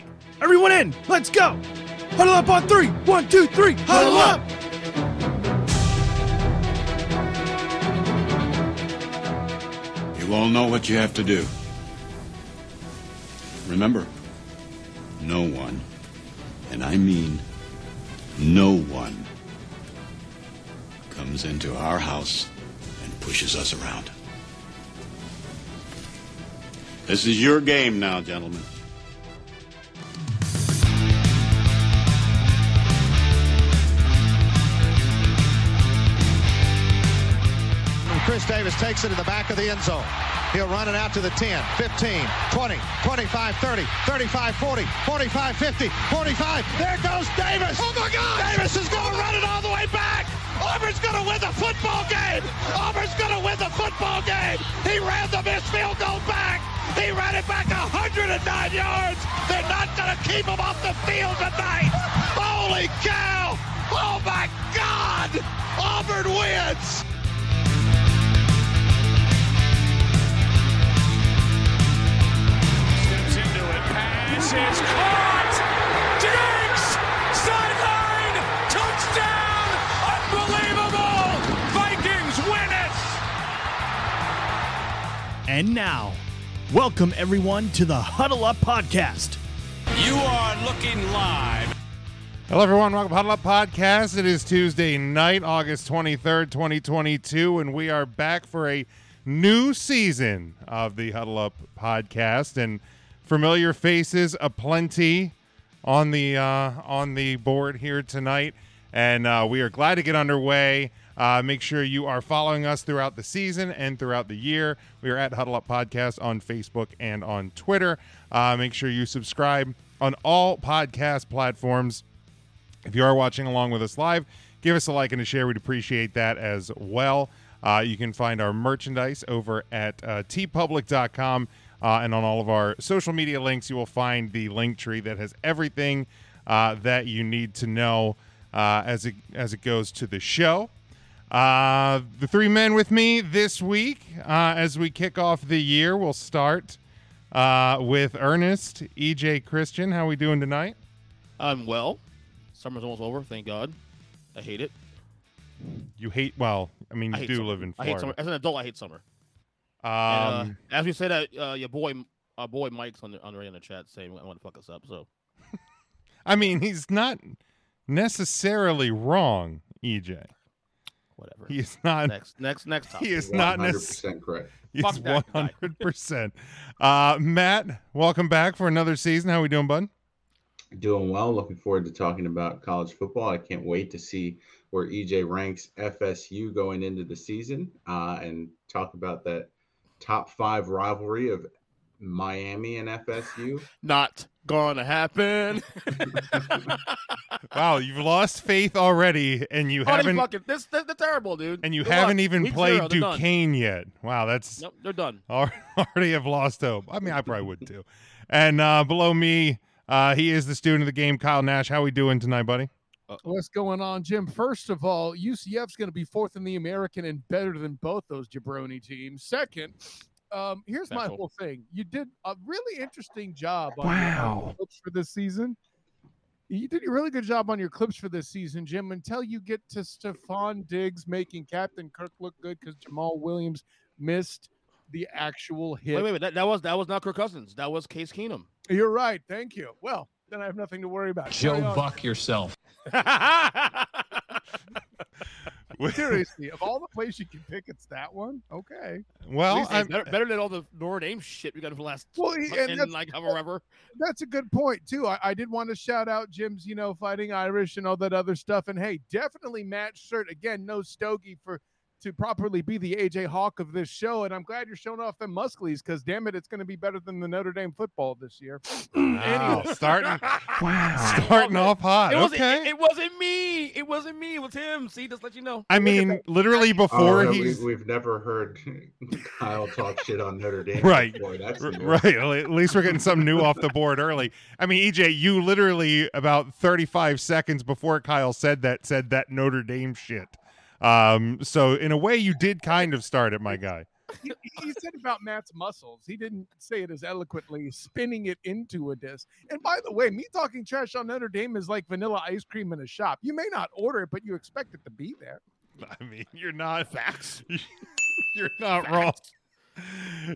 right, everyone in. Let's go. Huddle up on three. One, two, three. Huddle up. You all know what you have to do. Remember, no one, and I mean no one, comes into our house and pushes us around. This is your game now, gentlemen. Davis takes it in the back of the end zone. He'll run it out to the 10, 15, 20, 25, 30, 35, 40, 45, 50, 45. There goes Davis. Oh my God. Davis is going to run it all the way back. Auburn's going to win the football game. Auburn's going to win the football game. He ran the missed field goal back. He ran it back 109 yards. They're not going to keep him off the field tonight. Holy cow. Oh my God. Auburn wins. Pass is caught. Diggs! Sideline! Touchdown! Unbelievable! Vikings win it! And now, welcome everyone to the Huddle Up Podcast. You are looking live. Hello, everyone. Welcome to Huddle Up Podcast. It is Tuesday night, August 23rd, 2022, and we are back for a new season of the Huddle Up Podcast. And familiar faces aplenty on the uh, on the board here tonight, and uh, we are glad to get underway. Uh, make sure you are following us throughout the season and throughout the year. We are at Huddle Up Podcast on Facebook and on Twitter. Uh, make sure you subscribe on all podcast platforms. If you are watching along with us live, give us a like and a share. We'd appreciate that as well. Uh, you can find our merchandise over at uh, teepublic.com. Uh, and on all of our social media links, you will find the Linktree that has everything uh, that you need to know uh, as, it, as it goes to the show. Uh, the three men with me this week, uh, as we kick off the year, we'll start uh, with Ernest, EJ Christian. How are we doing tonight? I'm well. Summer's almost over, thank God. I hate it. You hate, well, I mean, you hate do summer. live in I hate Florida. summer. As an adult, I hate summer. Um, And, uh, as we said, that uh, your boy, our boy Mike's on the on the, in the chat saying I want to fuck us up. So I mean, he's not necessarily wrong, EJ. whatever. He is not. next, next, next topic. He is not necessarily. 100% correct. He's Fuck that guy. hundred percent. Uh, Matt, welcome back for another season. How we doing, bud? Doing well. Looking forward to talking about college football. I can't wait to see where EJ ranks FSU going into the season uh, and talk about that top five rivalry of Miami and FSU. Not gonna happen. Wow, you've lost faith already, and you Oh, haven't, fucking, this, this, they're terrible, dude. and you Good haven't luck. even Week played zero, they're done. Duquesne yet. Wow, that's Nope, they're done. Al- already have lost hope. I mean, I probably would too. And uh, below me, uh, he is the student of the game, Kyle Nash. How are we doing tonight, buddy? What's going on, Jim? First of all, UCF's going to be fourth in the American and better than both those jabroni teams. Second, um, here's my whole thing. You did a really interesting job on Wow. your clips for this season. You did a really good job on your clips for this season, Jim, until you get to Stefon Diggs making Captain Kirk look good because Jamal Williams missed the actual hit. Wait, wait, wait. That, that was that was not Kirk Cousins. That was Case Keenum. You're right. Thank you. Well, then I have nothing to worry about. Joe. Buck yourself. Seriously, of all the plays you can pick, it's that one. Okay. Well, I'm, better, better than all the Notre Dame shit we got for the last Well, he- and and that's- like however. That's a good point too. I, I did want to shout out Jim's, you know, fighting Irish and all that other stuff. And hey, definitely match Shirt again, no stogie for to properly be the AJ Hawk of this show. And I'm glad you're showing off them musclies because damn it, it's going to be better than the Notre Dame football this year. wow, Anyway. starting starting off hot. It wasn't, Okay. it, it wasn't me. It wasn't me. It was him. See, just let you know. I mean, literally before Oh, he's we, we've never heard Kyle talk shit on Notre Dame. Right. Before. That's Right. At least we're getting something new off the board early. I mean, EJ, you literally about 35 seconds before Kyle said that said that Notre Dame shit. Um, so in a way, you did kind of start it, my guy. he, he said about Matt's muscles. He didn't say it as eloquently, spinning it into a disc. And by the way, me talking trash on Notre Dame is like vanilla ice cream in a shop. You may not order it, but you expect it to be there. I mean, you're not facts. You're not wrong.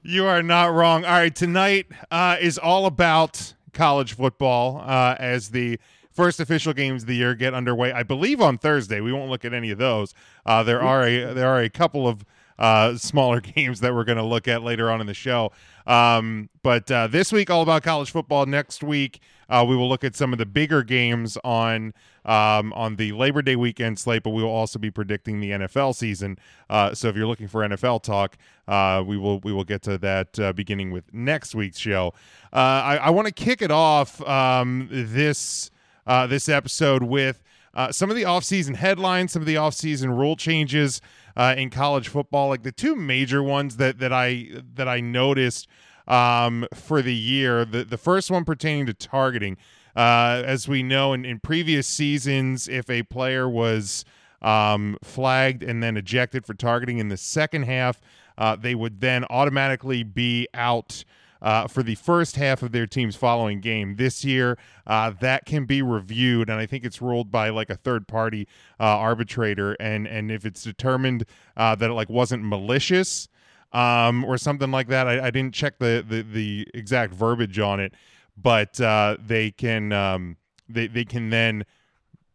You are not wrong. All right, tonight uh, is all about college football uh, as the first official games of the year get underway. I believe on Thursday. We won't look at any of those. Uh, there are a there are a couple of uh, smaller games that we're going to look at later on in the show. Um, but uh, this week, all about college football. Next week, uh, we will look at some of the bigger games on um, on the Labor Day weekend slate. But we will also be predicting the NFL season. Uh, so if you're looking for NFL talk, uh, we will we will get to that uh, beginning with next week's show. Uh, I, I want to kick it off um, this uh, this episode with. Uh, some of the offseason headlines, some of the offseason rule changes uh, in college football, like the two major ones that that I that I noticed um, for the year. The the first one pertaining to targeting. Uh, as we know, in, in previous seasons, if a player was um, flagged and then ejected for targeting in the second half, uh, they would then automatically be out uh, for the first half of their team's following game. This year, uh, that can be reviewed, and I think it's ruled by like a third party uh, arbitrator. And and if it's determined uh, that it like wasn't malicious um, or something like that, I, I didn't check the, the the exact verbiage on it, but uh, they can um, they they can then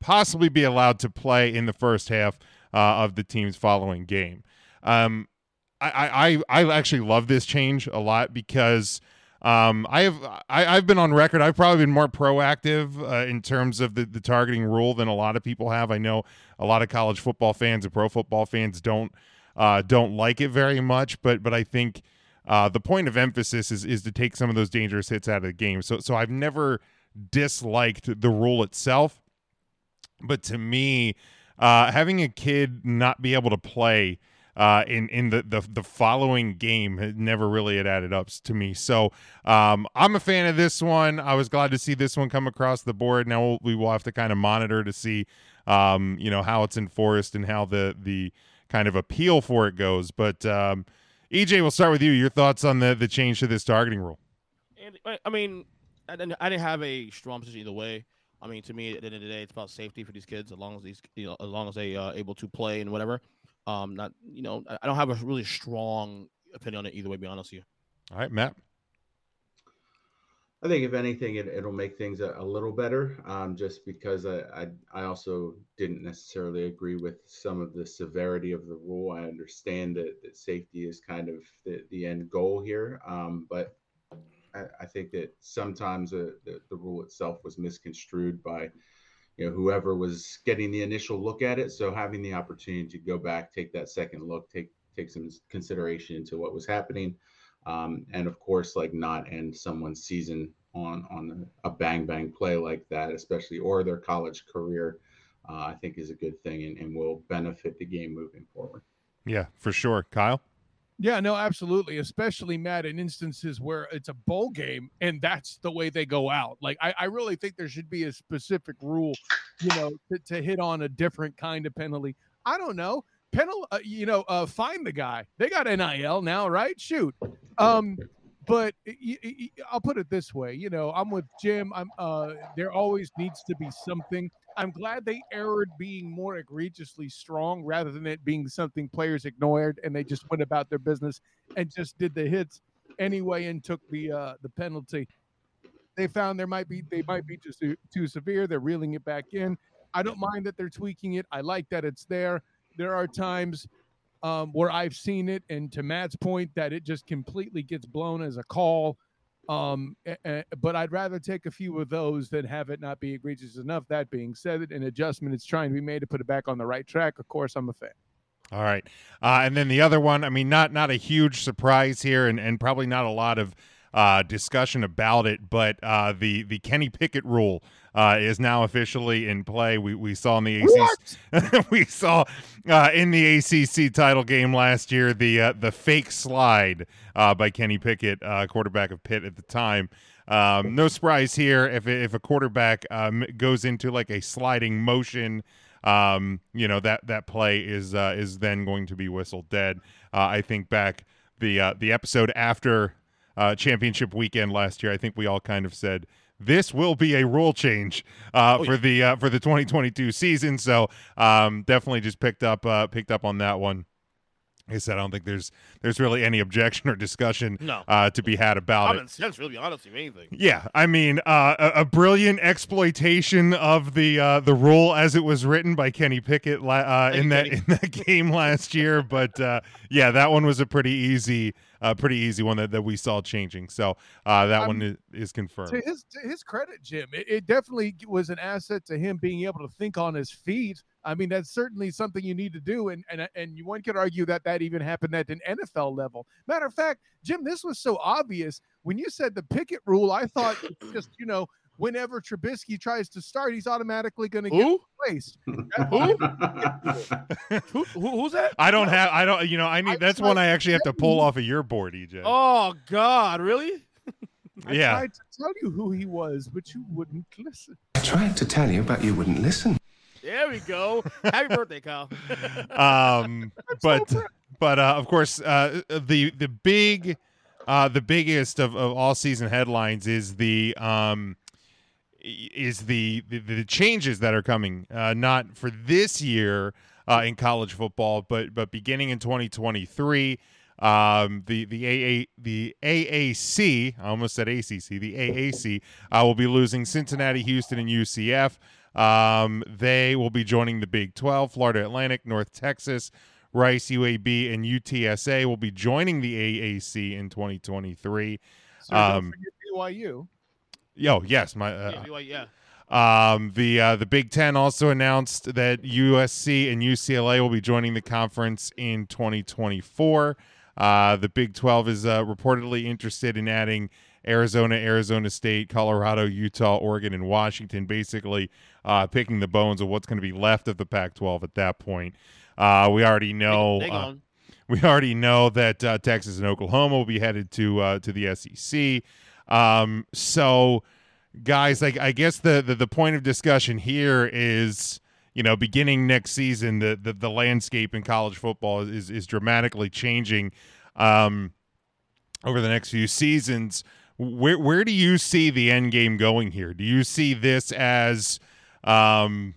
possibly be allowed to play in the first half uh, of the team's following game. Um, I, I I actually love this change a lot because um, I have I, I've been on record. I've probably been more proactive uh, in terms of the, the targeting rule than a lot of people have. I know a lot of college football fans and pro football fans don't uh, don't like it very much, but but I think uh, the point of emphasis is is to take some of those dangerous hits out of the game. So so I've never disliked the rule itself, but to me, uh, having a kid not be able to play uh, in in the, the the following game never really had added up to me. So um, I'm a fan of this one. I was glad to see this one come across the board. Now we'll, we will have to kind of monitor to see um, you know how it's enforced and how the the kind of appeal for it goes. But um, EJ, we'll start with you. Your thoughts on the the change to this targeting rule? And I- I mean, I didn't, I didn't have a strong position either way. I mean, to me, at the end of the day, it's about safety for these kids. As long as these, you know, as long as they are able to play and whatever. Um, not, you know, I I don't have a really strong opinion on it either way. to Be honest with you. All right, Matt. I think if anything, it, it'll make things a, a little better. Um, just because I, I I also didn't necessarily agree with some of the severity of the rule. I understand that, that safety is kind of the, the end goal here, um, but I, I think that sometimes uh, the the rule itself was misconstrued by you know whoever was getting the initial look at it. So having the opportunity to go back, take that second look, take take some consideration into what was happening um, and of course like not end someone's season on on a bang bang play like that especially or their college career uh, i think is a good thing and, and will benefit the game moving forward Yeah, for sure. Kyle. Yeah, no, absolutely. Especially Matt in instances where it's a bowl game and that's the way they go out. Like I, I really think there should be a specific rule, you know, to, to hit on a different kind of penalty. I don't know. Penal, uh, you know, uh, find the guy. They got NIL now, right? Shoot. Um, but I'll put it this way. You know, I'm with Jim. I'm. Uh, there always needs to be something. I'm glad they erred being more egregiously strong rather than it being something players ignored and they just went about their business and just did the hits anyway and took the uh, the penalty. They found there might be they might be just too, too severe. They're reeling it back in. I don't mind that they're tweaking it. I like that it's there. There are times um, where I've seen it, and to Matt's point, that it just completely gets blown as a call. Um, but I'd rather take a few of those than have it not be egregious enough. That being said, an adjustment is trying to be made to put it back on the right track. Of course, I'm a fan. All right, uh, and then the other one. I mean, not not a huge surprise here, and, and probably not a lot of uh, discussion about it. But uh, the the Kenny Pickett rule uh, is now officially in play. We we saw in the ACC we saw uh, in the ACC title game last year the uh, the fake slide uh, by Kenny Pickett, uh, quarterback of Pitt at the time. Um, no surprise here if if a quarterback um, goes into like a sliding motion um, you know that that play is uh, is then going to be whistled dead. Uh, I think back the uh, the episode after uh, championship weekend last year, I think we all kind of said this will be a rule change uh, Oh, for yeah. the uh, for the 2022 season. So um, definitely just picked up uh, picked up on that one. Like I said, I don't think there's there's really any objection or discussion No. uh, to be had about it. Common sense, really, honestly, anything. Yeah, I mean, uh, a, a brilliant exploitation of the uh, the rule as it was written by Kenny Pickett la- uh, in that Kenny. in that game last year. But uh, yeah, that one was a pretty easy, uh, pretty easy one that, that we saw changing. So uh, that Um, one is, confirmed. to his to his credit, Jim, it, it definitely was an asset to him being able to think on his feet. I mean, that's certainly something you need to do, and and and one could argue that that even happened at an NFL level. Matter of fact, Jim, this was so obvious when you said the Pickett rule. I thought it's just you know whenever Trubisky tries to start, he's automatically going to get Who? replaced. Who? Who? Who's that? I don't have, I don't, you know, I need. I that's tried one I actually have to pull you. off of your board, EJ. Oh God, really? I yeah, tried to tell you who he was, but you wouldn't listen. I tried to tell you, but you wouldn't listen. There we go. Happy birthday, Kyle. um, but but uh, of course, uh, the the big, uh, the biggest of, of all season headlines is the um, i- is the, the the changes that are coming, uh, not for this year uh, in college football, but but beginning in 2023. Um, the the AA the AAC I almost said ACC the AAC uh, will be losing Cincinnati, Houston, and UCF. Um, they will be joining the Big 12. Florida Atlantic, North Texas, Rice, UAB, and UTSA will be joining the AAC in 2023. So don't Um, forget BYU. Yo, yes, my uh, yeah, BYU, yeah. um, the uh, the Big Ten also announced that USC and UCLA will be joining the conference in 2024. Uh, the Big 12 is uh, reportedly interested in adding Arizona, Arizona State, Colorado, Utah, Oregon, and Washington, basically uh, picking the bones of what's going to be left of the Pac-12 at that point. Uh, we already know. Uh, we already know that uh, Texas and Oklahoma will be headed to uh, to the SEC. Um, so, guys, like I guess the, the the point of discussion here is, you know, beginning next season, the the, the landscape in college football is is dramatically changing. Um, over the next few seasons, where where do you see the end game going here? Do you see this as um,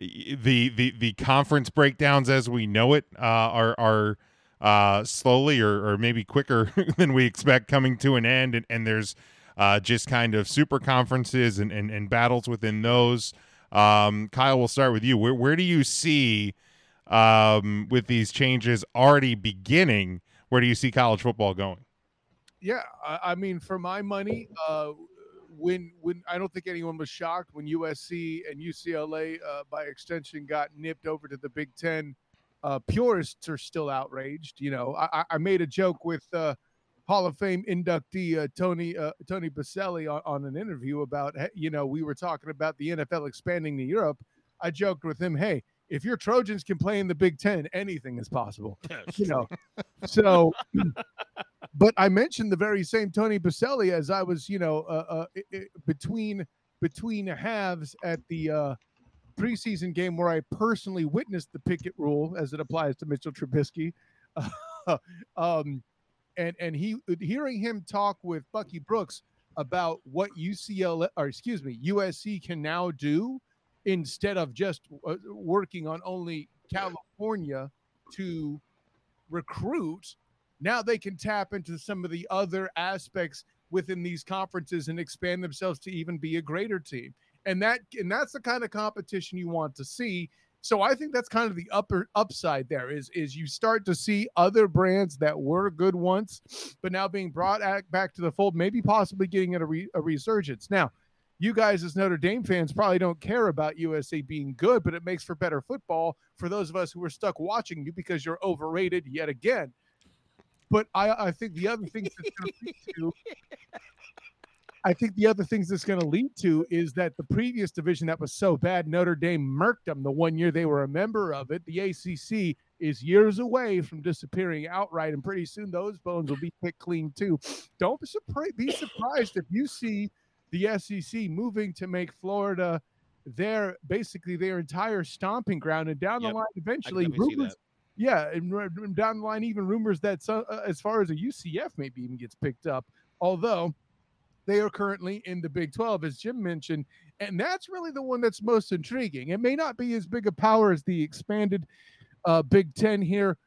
the the the conference breakdowns as we know it uh, are are uh, slowly or, or maybe quicker than we expect coming to an end, and, and there's uh, just kind of super conferences and, and, and battles within those. Um, Kyle, we'll start with you. Where where do you see um, with these changes already beginning? Where do you see college football going? Yeah, I, I mean, for my money, uh, when when I don't think anyone was shocked when USC and UCLA, uh, by extension, got nipped over to the Big Ten. Uh, purists are still outraged. You know, I, I- made a joke with uh, Hall of Fame inductee uh, Tony uh, Tony Boselli on, on an interview about you know we were talking about the NFL expanding to Europe. I joked with him, hey, if your Trojans can play in the Big Ten, anything is possible. You know, so but I mentioned the very same Tony Boselli as I was, you know, uh, uh, between between halves at the uh, preseason game where I personally witnessed the Pickett rule as it applies to Mitchell Trubisky, um, and and he hearing him talk with Bucky Brooks about what UCLA or excuse me USC can now do instead of just uh, working on only California to recruit now they can tap into some of the other aspects within these conferences and expand themselves to even be a greater team and that and that's the kind of competition you want to see so i think that's kind of the upper upside there is is you start to see other brands that were good once but now being brought back to the fold maybe possibly getting a, re, a resurgence now you guys as Notre Dame fans probably don't care about USA being good, but it makes for better football for those of us who are stuck watching you because you're overrated yet again. But I, I think the other thing that's going to, I think the other things that's going to lead to is that the previous division that was so bad, Notre Dame murked them the one year they were a member of it. The ACC is years away from disappearing outright, and pretty soon those bones will be picked clean too. Don't be surprised, if you see the SEC moving to make Florida their basically their entire stomping ground, and down Yep. the line, eventually rumors. Yeah, and down the line, even rumors that so, uh, as far as a UCF maybe even gets picked up, although they are currently in the Big 12, as Jim mentioned, and that's really the one that's most intriguing. It may not be as big a power as the expanded uh, Big Ten here,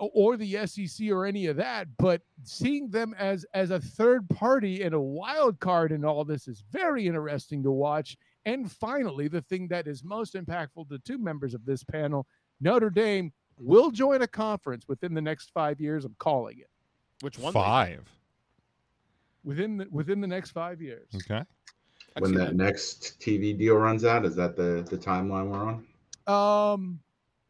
or the SEC or any of that, but seeing them as as a third party and a wild card in all this is very interesting to watch. And finally, the thing that is most impactful to two members of this panel, Notre Dame will join a conference within the next five years. I'm calling it Which one? Five. Within the, within the next five years. Okay. I when that that. next TV deal runs out, is that the the timeline we're on? Um,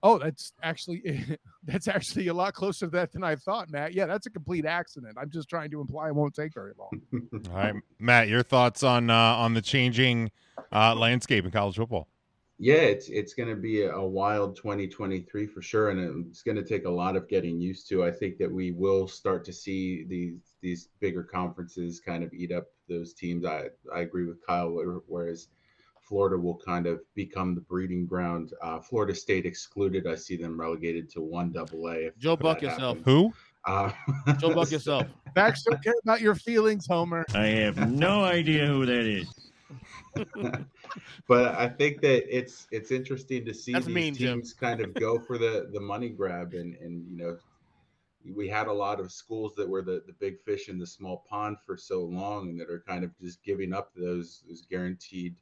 oh, that's actually that's actually a lot closer to that than I thought, Matt. Yeah, that's a complete accident. I'm just trying to imply it won't take very long. All right, Matt, your thoughts on uh, on the changing uh, landscape in college football? Yeah, it's it's going to be a, a wild 2023 for sure, and it's going to take a lot of getting used to. I think that we will start to see these these bigger conferences kind of eat up those teams. I I agree with Kyle. Whereas Florida will kind of become the breeding ground. Uh, Florida State excluded. I see them relegated to one double A. Joe Buck yourself. happens. Who? Uh, Joe Buck yourself. Baxter, care about your feelings, Homer. I have no idea who that is. but I think that it's it's interesting to see That's these mean, teams kind of go for the the money grab and and you know we had a lot of schools that were the the big fish in the small pond for so long and that are kind of just giving up those those guaranteed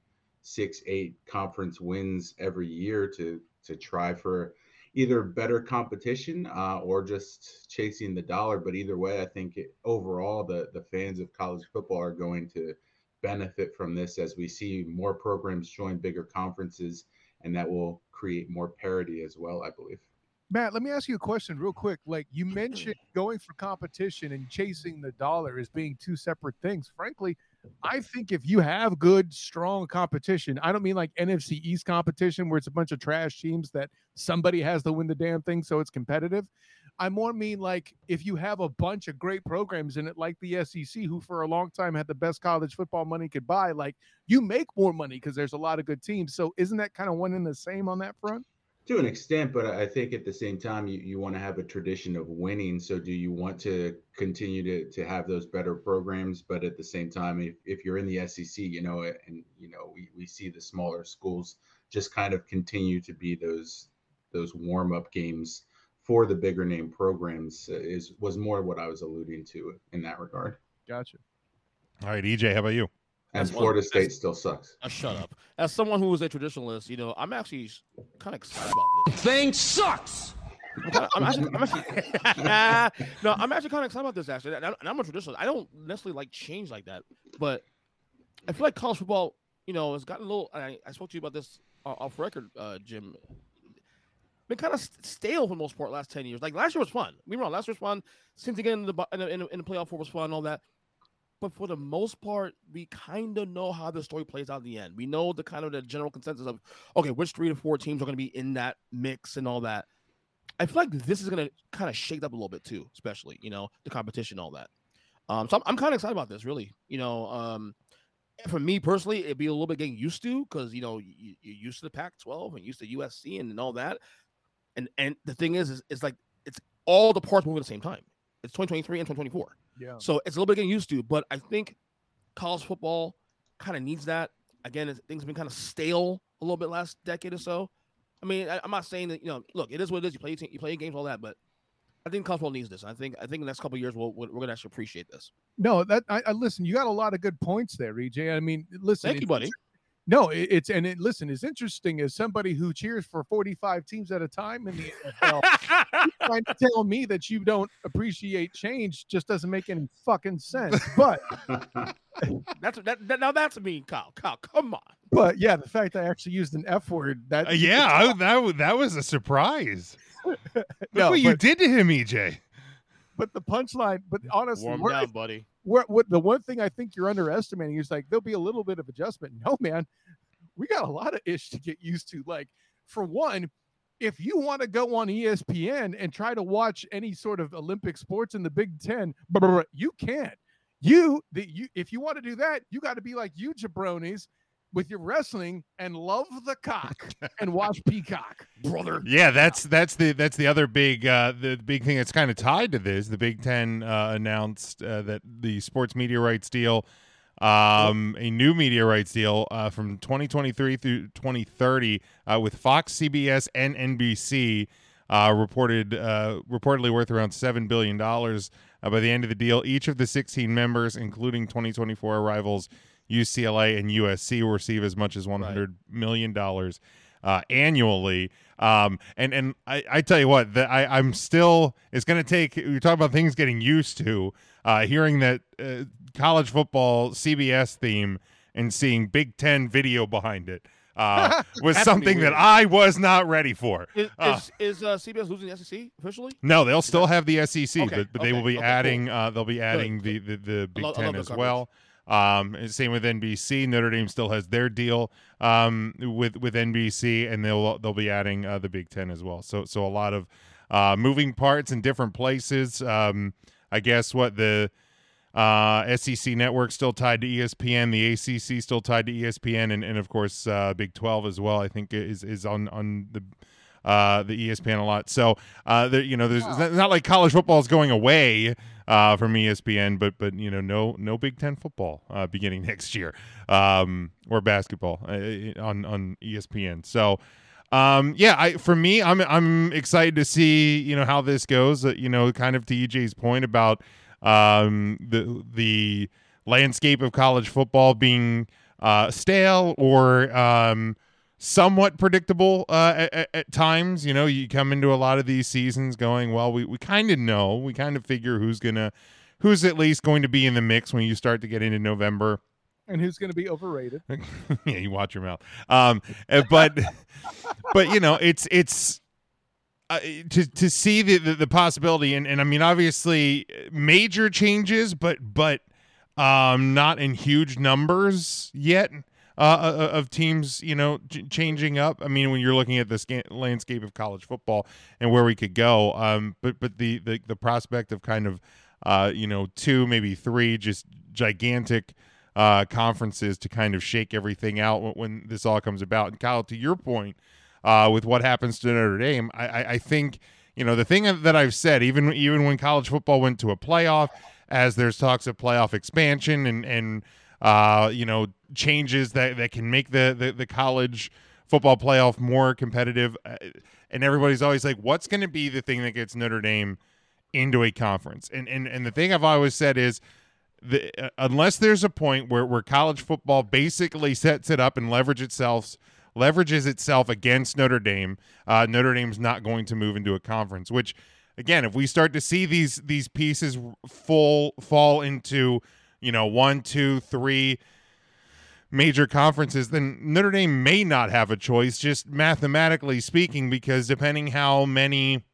six eight conference wins every year to to try for either better competition uh, or just chasing the dollar. But either way i think it, overall the the fans of college football are going to benefit from this as we see more programs join bigger conferences and that will create more parity as well i believe Matt, let me ask you a question real quick. Like you mentioned going for competition and chasing the dollar as being two separate things. Frankly, I think if you have good, strong competition, I don't mean like NFC East competition where it's a bunch of trash teams that somebody has to win the damn thing so it's competitive. I more mean like if you have a bunch of great programs in it, like the SEC, who for a long time had the best college football money could buy, like you make more money because there's a lot of good teams. So isn't that kind of one and the same on that front? to an extent but i think at the same time you, you want to have a tradition of winning so do you want to continue to, to have those better programs but at the same time if, if you're in the sec you know eh, and you know we, we see the smaller schools just kind of continue to be those those warm-up games for the bigger name programs uh, is was more what i was alluding to in that regard Gotcha. All right, EJ, how about you? and That's one- florida that's- state still sucks Uh, shut up. As someone who is a traditionalist, you know, I'm actually kind of excited about this. Thing sucks. I'm, actually, I'm actually no, I'm actually kind of excited about this. Actually, and I'm, a traditionalist. I don't necessarily like change like that, but I feel like college football, you know, has gotten a little. I, I spoke to you about this uh, off record, uh, Jim. Been kind of stale for the most part last ten years. Like last year was fun. We were wrong. Last year was fun. Seemed to get in the in the, in the, playoff four was fun. and All that. But for the most part, we kind of know how the story plays out in the end. We know the kind of the general consensus of okay, which three to four teams are going to be in that mix and all that. I feel like this is going to kind of shake up a little bit too, especially you know the competition, all that. Um, so I'm, I'm kind of excited about this, really. You know, um, for me personally, it'd be a little bit getting used to because you know you, you're used to the Pac-12 and used to USC and all that. And and the thing is, is, it's like it's all the parts moving at the same time. It's 2023 and 2024. Yeah. So it's a little bit getting used to, but I think college football kind of needs that. Again, it's, things have been kind of stale a little bit last decade or so. I mean, I, am not saying that you know, look, it is what it is. You play, you play games, all that, but I think college football needs this. I think, I think the next couple of years we'll, we're going to actually appreciate this. No, that I, I listen. You got a lot of good points there, EJ. I mean, listen. Thank you, buddy. No, it, it's and it, listen, it's interesting as somebody who cheers for 45 teams at a time in the NFL. trying to tell me that you don't appreciate change just doesn't make any fucking sense. But That's that, that. Now that's mean, Kyle. Kyle, come on. but yeah, the fact I actually used an F word that Uh, yeah, I, that that was a surprise. Look No, what you did to him, EJ. but the punchline, but honestly, Warm down, buddy. Where, what the one thing I think you're underestimating is like there'll be a little bit of adjustment. No, man, we got a lot of ish to get used to. Like, for one, if you want to go on ESPN and try to watch any sort of Olympic sports in the Big Ten, you can't. You, the, you, if you want to do that, you got to be like you jabronis with your wrestling and love the cock and watch Peacock, brother. Yeah, that's that's the that's the other big uh, the big thing that's kind of tied to this. The Big Ten uh, announced uh, that the sports media rights deal, um, a new media rights deal uh, from 2023 through 2030 uh, with Fox, CBS, and NBC. Uh, reported uh, reportedly worth around seven billion dollars uh, by the end of the deal. Each of the 16 members, including 2024 rivals UCLA and USC, will receive as much as 100 million dollars uh, annually. Um, and and I, I tell you what, that I I'm still. It's going to take. You talk about things getting used to. Uh, hearing that uh, college football CBS theme and seeing Big Ten video behind it. Uh, was something that. I was not ready for. Is Uh, is, is uh, CBS losing the SEC officially? no, they'll still have the SEC, Okay, but, but they will be okay, adding uh, they'll be adding Good, the, the the Big love- Ten as the well. Um, same with NBC. Notre Dame still has their deal um, with with NBC, and they'll they'll be adding uh, the Big Ten as well. So so a lot of uh, moving parts in different places. Um, I guess what the uh, SEC network still tied to ESPN, the ACC still tied to ESPN, and, and of course uh, Big Twelve as well. I think is is on on the uh, the ESPN a lot. So uh, there, you know, there's it's not like college football is going away uh, from ESPN, but but you know, no no Big Ten football uh, beginning next year um, or basketball uh, on on ESPN. So. Um, yeah, I for me, I'm I'm excited to see you know how this goes. Uh, you know, kind of to EJ's point about um, the the landscape of college football being uh, stale or um, somewhat predictable uh, at, at- times. You know, you come into a lot of these seasons going, well, we, we kind of know, we kind of figure who's gonna who's at least going to be in the mix when you start to get into November. And who's going to be overrated? yeah, you watch your mouth. Um, uh, but but you know, it's it's uh, to to see the, the the possibility, and and I mean, obviously, major changes, but but um, not in huge numbers yet. Uh, uh, of teams, you know, ch- changing up. I mean, when you're looking at scan- landscape of college football and where we could go, um, but but the the the prospect of kind of, uh, you know, two maybe three just gigantic uh, conferences to kind of shake everything out when, when this all comes about. And Kyle, to your point, uh, with what happens to Notre Dame, I, I, I think you know the thing that I've said, even even when college football went to a playoff, as there's talks of playoff expansion and and uh, you know changes that that can make the the, the college football playoff more competitive, uh, and everybody's always like, what's going to be the thing that gets Notre Dame into a conference? And and and the thing I've always said is the, uh, unless there's a point where, where college football basically sets it up and leverage itself leverages itself against Notre Dame, uh, Notre Dame's not going to move into a conference. Which, again, if we start to see these these pieces full fall into you know one, two, three major conferences, then Notre Dame may not have a choice, just mathematically speaking, because depending how many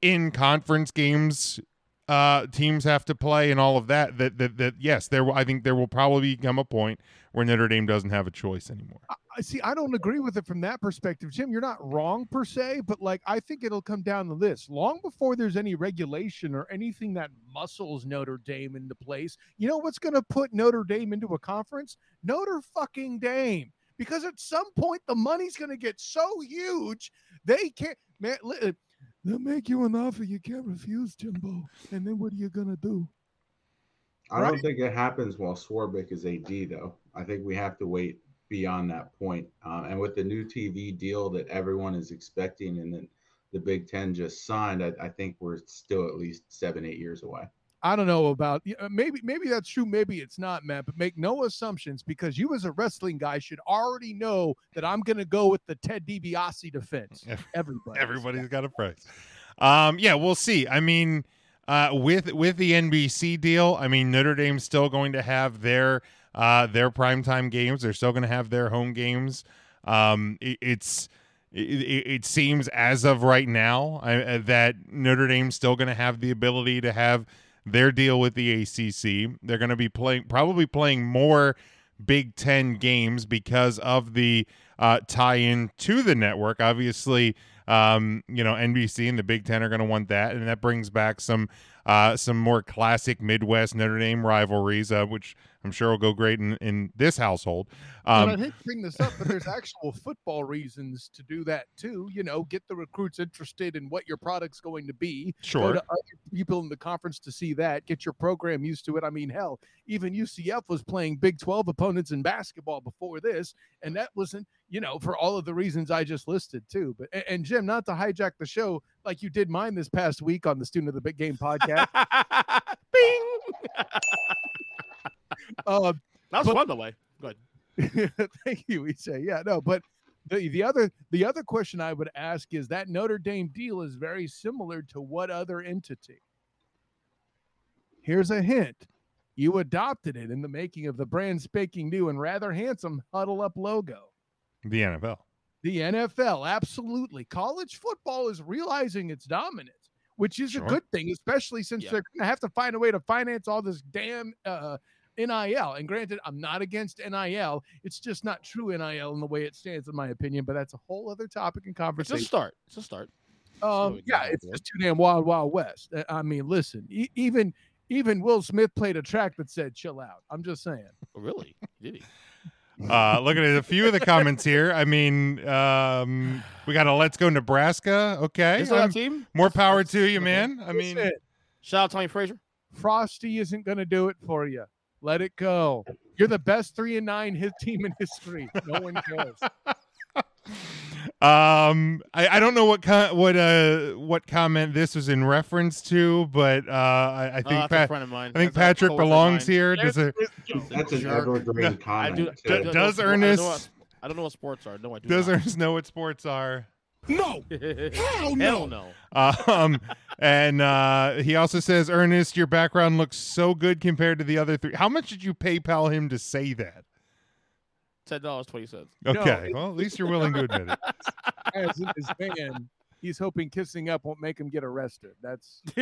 in conference games uh teams have to play and all of that that that, that yes there i think there will probably become a point where notre dame doesn't have a choice anymore I see. I don't agree with it from that perspective, Jim. You're not wrong per se, but like I think it'll come down to this: long before there's any regulation or anything that muscles Notre Dame into place, you know what's going to put Notre Dame into a conference? Notre fucking Dame. Because at some point the money's going to get so huge they can't. Man, they'll make you an offer you can't refuse, Jimbo. And then what are you going to do? I don't think it happens while Swarbrick is AD, though. I think we have to wait beyond that point. Uh, and with the new TV deal that everyone is expecting and that the Big Ten just signed, I, I think we're still at least seven, eight years away. I don't know about uh, maybe maybe that's true, maybe it's not, Matt. But make no assumptions because you as a wrestling guy should already know that I'm gonna go with the Ted DiBiase defense. Everybody. everybody's got a price um yeah we'll see i mean uh with with the nbc deal i mean notre dame's still going to have their uh their primetime games they're still going to have their home games um it, it's it, it seems as of right now I, uh, that Notre Dame's still going to have the ability to have their deal with the ACC. They're going to be playing probably playing more Big Ten games because of the uh, tie-in to the network. Obviously, um, you know NBC and the Big Ten are going to want that, and that brings back some uh, some more classic Midwest Notre Dame rivalries, uh, which I'm sure will go great in, in this household. and I Um, hate to bring this up, but there's actual football reasons to do that too. You know, get the recruits interested in what your product's going to be. Go Sure. to other people in the conference to see that. Get your program used to it. I mean, hell, even UCF was playing Big 12 opponents in basketball before this, and that wasn't, you know, for all of the reasons I just listed too. But and, and Jim, not to hijack the show like you did mine this past week on the Student of the Big Game podcast. Bing. uh, That was But- fun, the way. Good. Thank you, Isay. Yeah, no, but the the other the other question I would ask is that Notre Dame deal is very similar to what other entity? Here's a hint. You adopted it in the making of the brand spanking new and rather handsome huddle up logo. the NFL. The NFL, absolutely. College football is realizing its dominance, which is Sure. a good thing, especially since Yeah. they're going to have to find a way to finance all this damn uh, NIL. And granted, I'm not against NIL. It's just not true NIL in the way it stands, in my opinion. But that's a whole other topic and conversation. It's a start. It's a start. Um, we yeah, it's just too damn wild, wild west. Uh, I mean, listen, e- even even Will Smith played a track that said "chill out." I'm just saying. Oh, really? Did he? Uh, looking at a few of the comments here. I mean, um, we got a Let's Go Nebraska. Okay. Is that team? more power to you, man. I mean, Shout out Tommie Frazier. Frosty isn't going to do it for you. Let it go. You're the best three and nine his team in history. No one cares. um, I, I don't know what co- what uh what comment this was in reference to, but uh, I, I Oh, think that's a Pat, friend of mine. I think That's Patrick belongs here. Does a, That's an jerk. evergreen I comment. I don't know Does what- I don't know Ernest- I don't know what sports are. No, I do. does not. Ernest know what sports are? No. Hell no. no. Um, and uh, he also says, Ernest, your background looks so good compared to the other three. How much did you PayPal him to say that? Ten dollars twenty cents. Okay, well, at least you're willing to admit it. As in his van, he's hoping kissing up won't make him get arrested. That's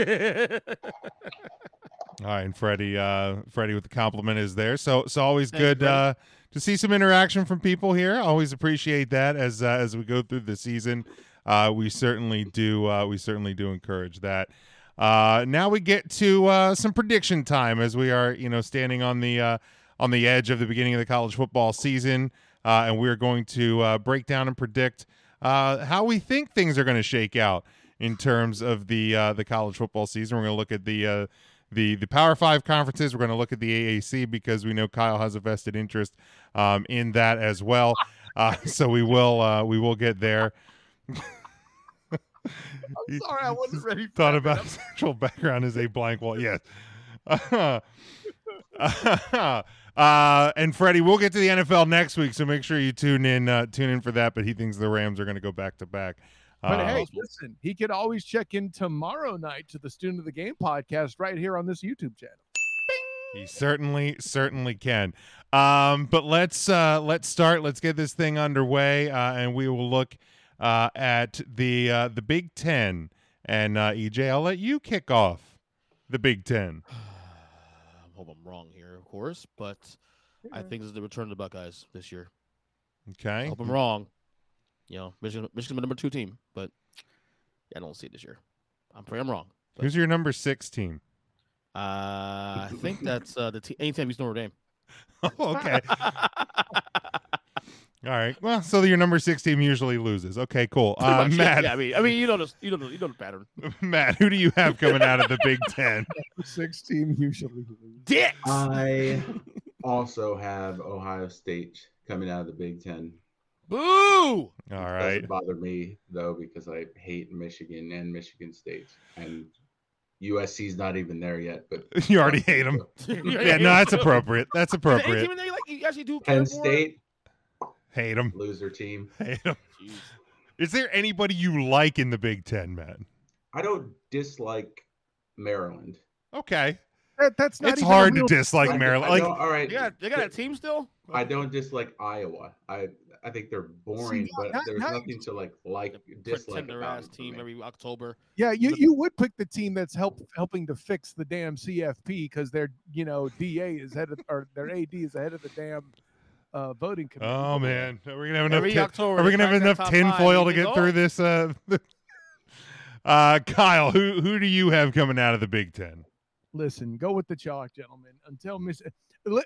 All right, and Freddie, uh, Freddie with the compliment is there. So, so always Thank good Freddie. uh, to see some interaction from people here. Always appreciate that as uh, as we go through the season. Uh, we certainly do. Uh, we certainly do encourage that. Uh, now we get to uh, some prediction time as we are, you know, standing on the uh, on the edge of the beginning of the college football season, and we're going to break down and predict how we think things are going to shake out in terms of the the college football season. We're going to look at the the the Power Five conferences. We're going to look at the AAC because we know Kyle has a vested interest um, in that as well. Uh, so we will uh, we will get there. I'm sorry, I wasn't ready. For Thought about sexual background as a blank wall. Yes. uh, and Freddie, we'll get to the NFL next week, so make sure you tune in uh, tune in for that. But he thinks the Rams are going to go back to back. But Uh, hey, listen, he could always check in tomorrow night to the Student of the Game podcast right here on this YouTube channel. He certainly, certainly can. Um, but let's uh, let's start. Let's get this thing underway, uh, and we will look uh, at the uh, the Big Ten. And uh, EJ, I'll let you kick off the Big Ten. I hope I'm wrong here, of course, but I think this is the return of the Buckeyes this year. I Okay. hope I'm wrong. You know, Michigan, Michigan's my number two team, but I don't see it this year. I'm afraid I'm wrong. Who's your number six team? Uh, I think that's uh, the team. Anytime he's Notre Dame. Oh, okay. All right. Well, so your number six team usually loses. Okay, cool. Pretty Uh, much, Matt, Yeah, I mean, I mean, you know, the, you know, the, you know the pattern. Matt, who do you have coming out of the Big Ten? Six team usually. lose. Dicks. I also have Ohio State coming out of the Big Ten. Boo! All right. It. Doesn't bother me though because I hate Michigan and Michigan State, and USC's not even there yet. But You already hate 'em. Yeah, no, that's appropriate. That's Is there any appropriate. team in there you like you actually do Penn? State Hate them. loser team. Hate them. Jeez. Is there anybody you like in the Big Ten, man? I don't dislike Maryland. Okay. That, that's not It's even a hard to dislike I- Maryland. I Like, don't- all right, They got they got a team still. I don't dislike Iowa. I I think they're boring, now- but now- there's now you nothing to like like dislike Pretender about ass team every October. Yeah, you, you would pick the team that's help helping to fix the damn CFP because their you know DA is head of or their AD is the head of the damn uh, voting committee. oh man, are we gonna have enough? Every tin- October, are we they gonna have enough tinfoil to get think, through this? Uh, uh, Kyle, who who do you have coming out of the Big Ten? Listen, go with the chalk, gentlemen. Until Miss, li-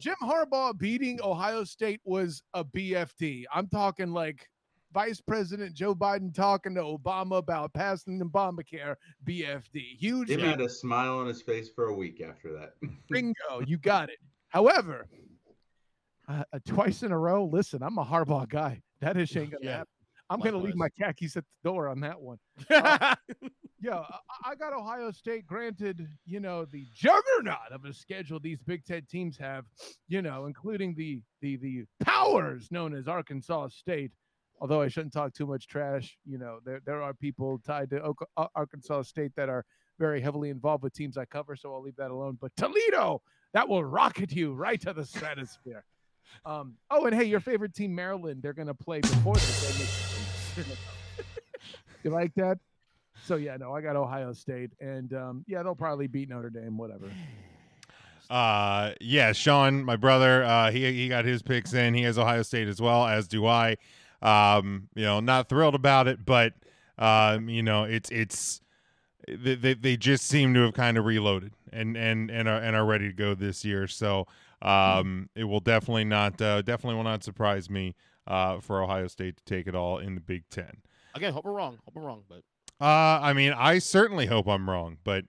Jim Harbaugh beating Ohio State was a BFD. I'm talking like Vice President Joe Biden talking to Obama about passing the Obamacare. BFD. Huge. Jim had a smile on his face for a week after that. Bingo. You got it. However, uh, uh, twice in a row. Listen, I'm a Harbaugh guy. That is ain't gonna Yeah. happen. I'm gonna leave my khakis at the door on that one. Uh, yeah, I, got Ohio State. Granted, you know the juggernaut of a schedule these Big Ten teams have, you know, including the the the powers known as Arkansas State. Although I shouldn't talk too much trash, you know, there there are people tied to Oka- uh, Arkansas State that are very heavily involved with teams I cover, so I'll leave that alone. But Toledo, that will rocket you right to the stratosphere. Um, oh, and hey, your favorite team, Maryland, they're going to play before Michigan. you like that? So yeah, no, I got Ohio State, and um, yeah, they'll probably beat Notre Dame, whatever. Uh, yeah, Sean, my brother, uh, he he got his picks in. He has Ohio State as well, as do I. Um, you know, not thrilled about it, but um, you know, it's it's they, they they just seem to have kind of reloaded and and and are and are ready to go this year. So um, it will definitely not uh, definitely will not surprise me uh, for Ohio State to take it all in the Big Ten. Again, hope we're wrong. Hope we're wrong, but Uh, I mean, I certainly hope I'm wrong, but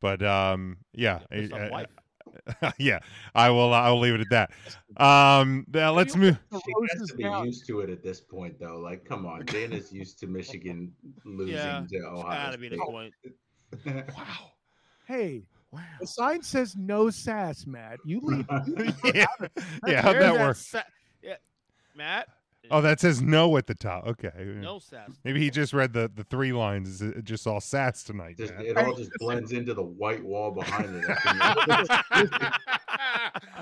but um, yeah, based on I- I- yeah, I will. I will leave it at that. Um, now let's move. She Rose has to be used to it at this point, though. Like, come on, Dana's used to Michigan losing Yeah, to Ohio Gotta be the point. State. Wow. Hey, Wow. the sign says no sass, Matt. You leave. yeah, yeah. How'd There's that work? sa- yeah, Matt. Oh, that says no at the top. Okay. No sass. Maybe he just read the the three lines. It just saw Sats tonight. just, it all just blends into the white wall behind it.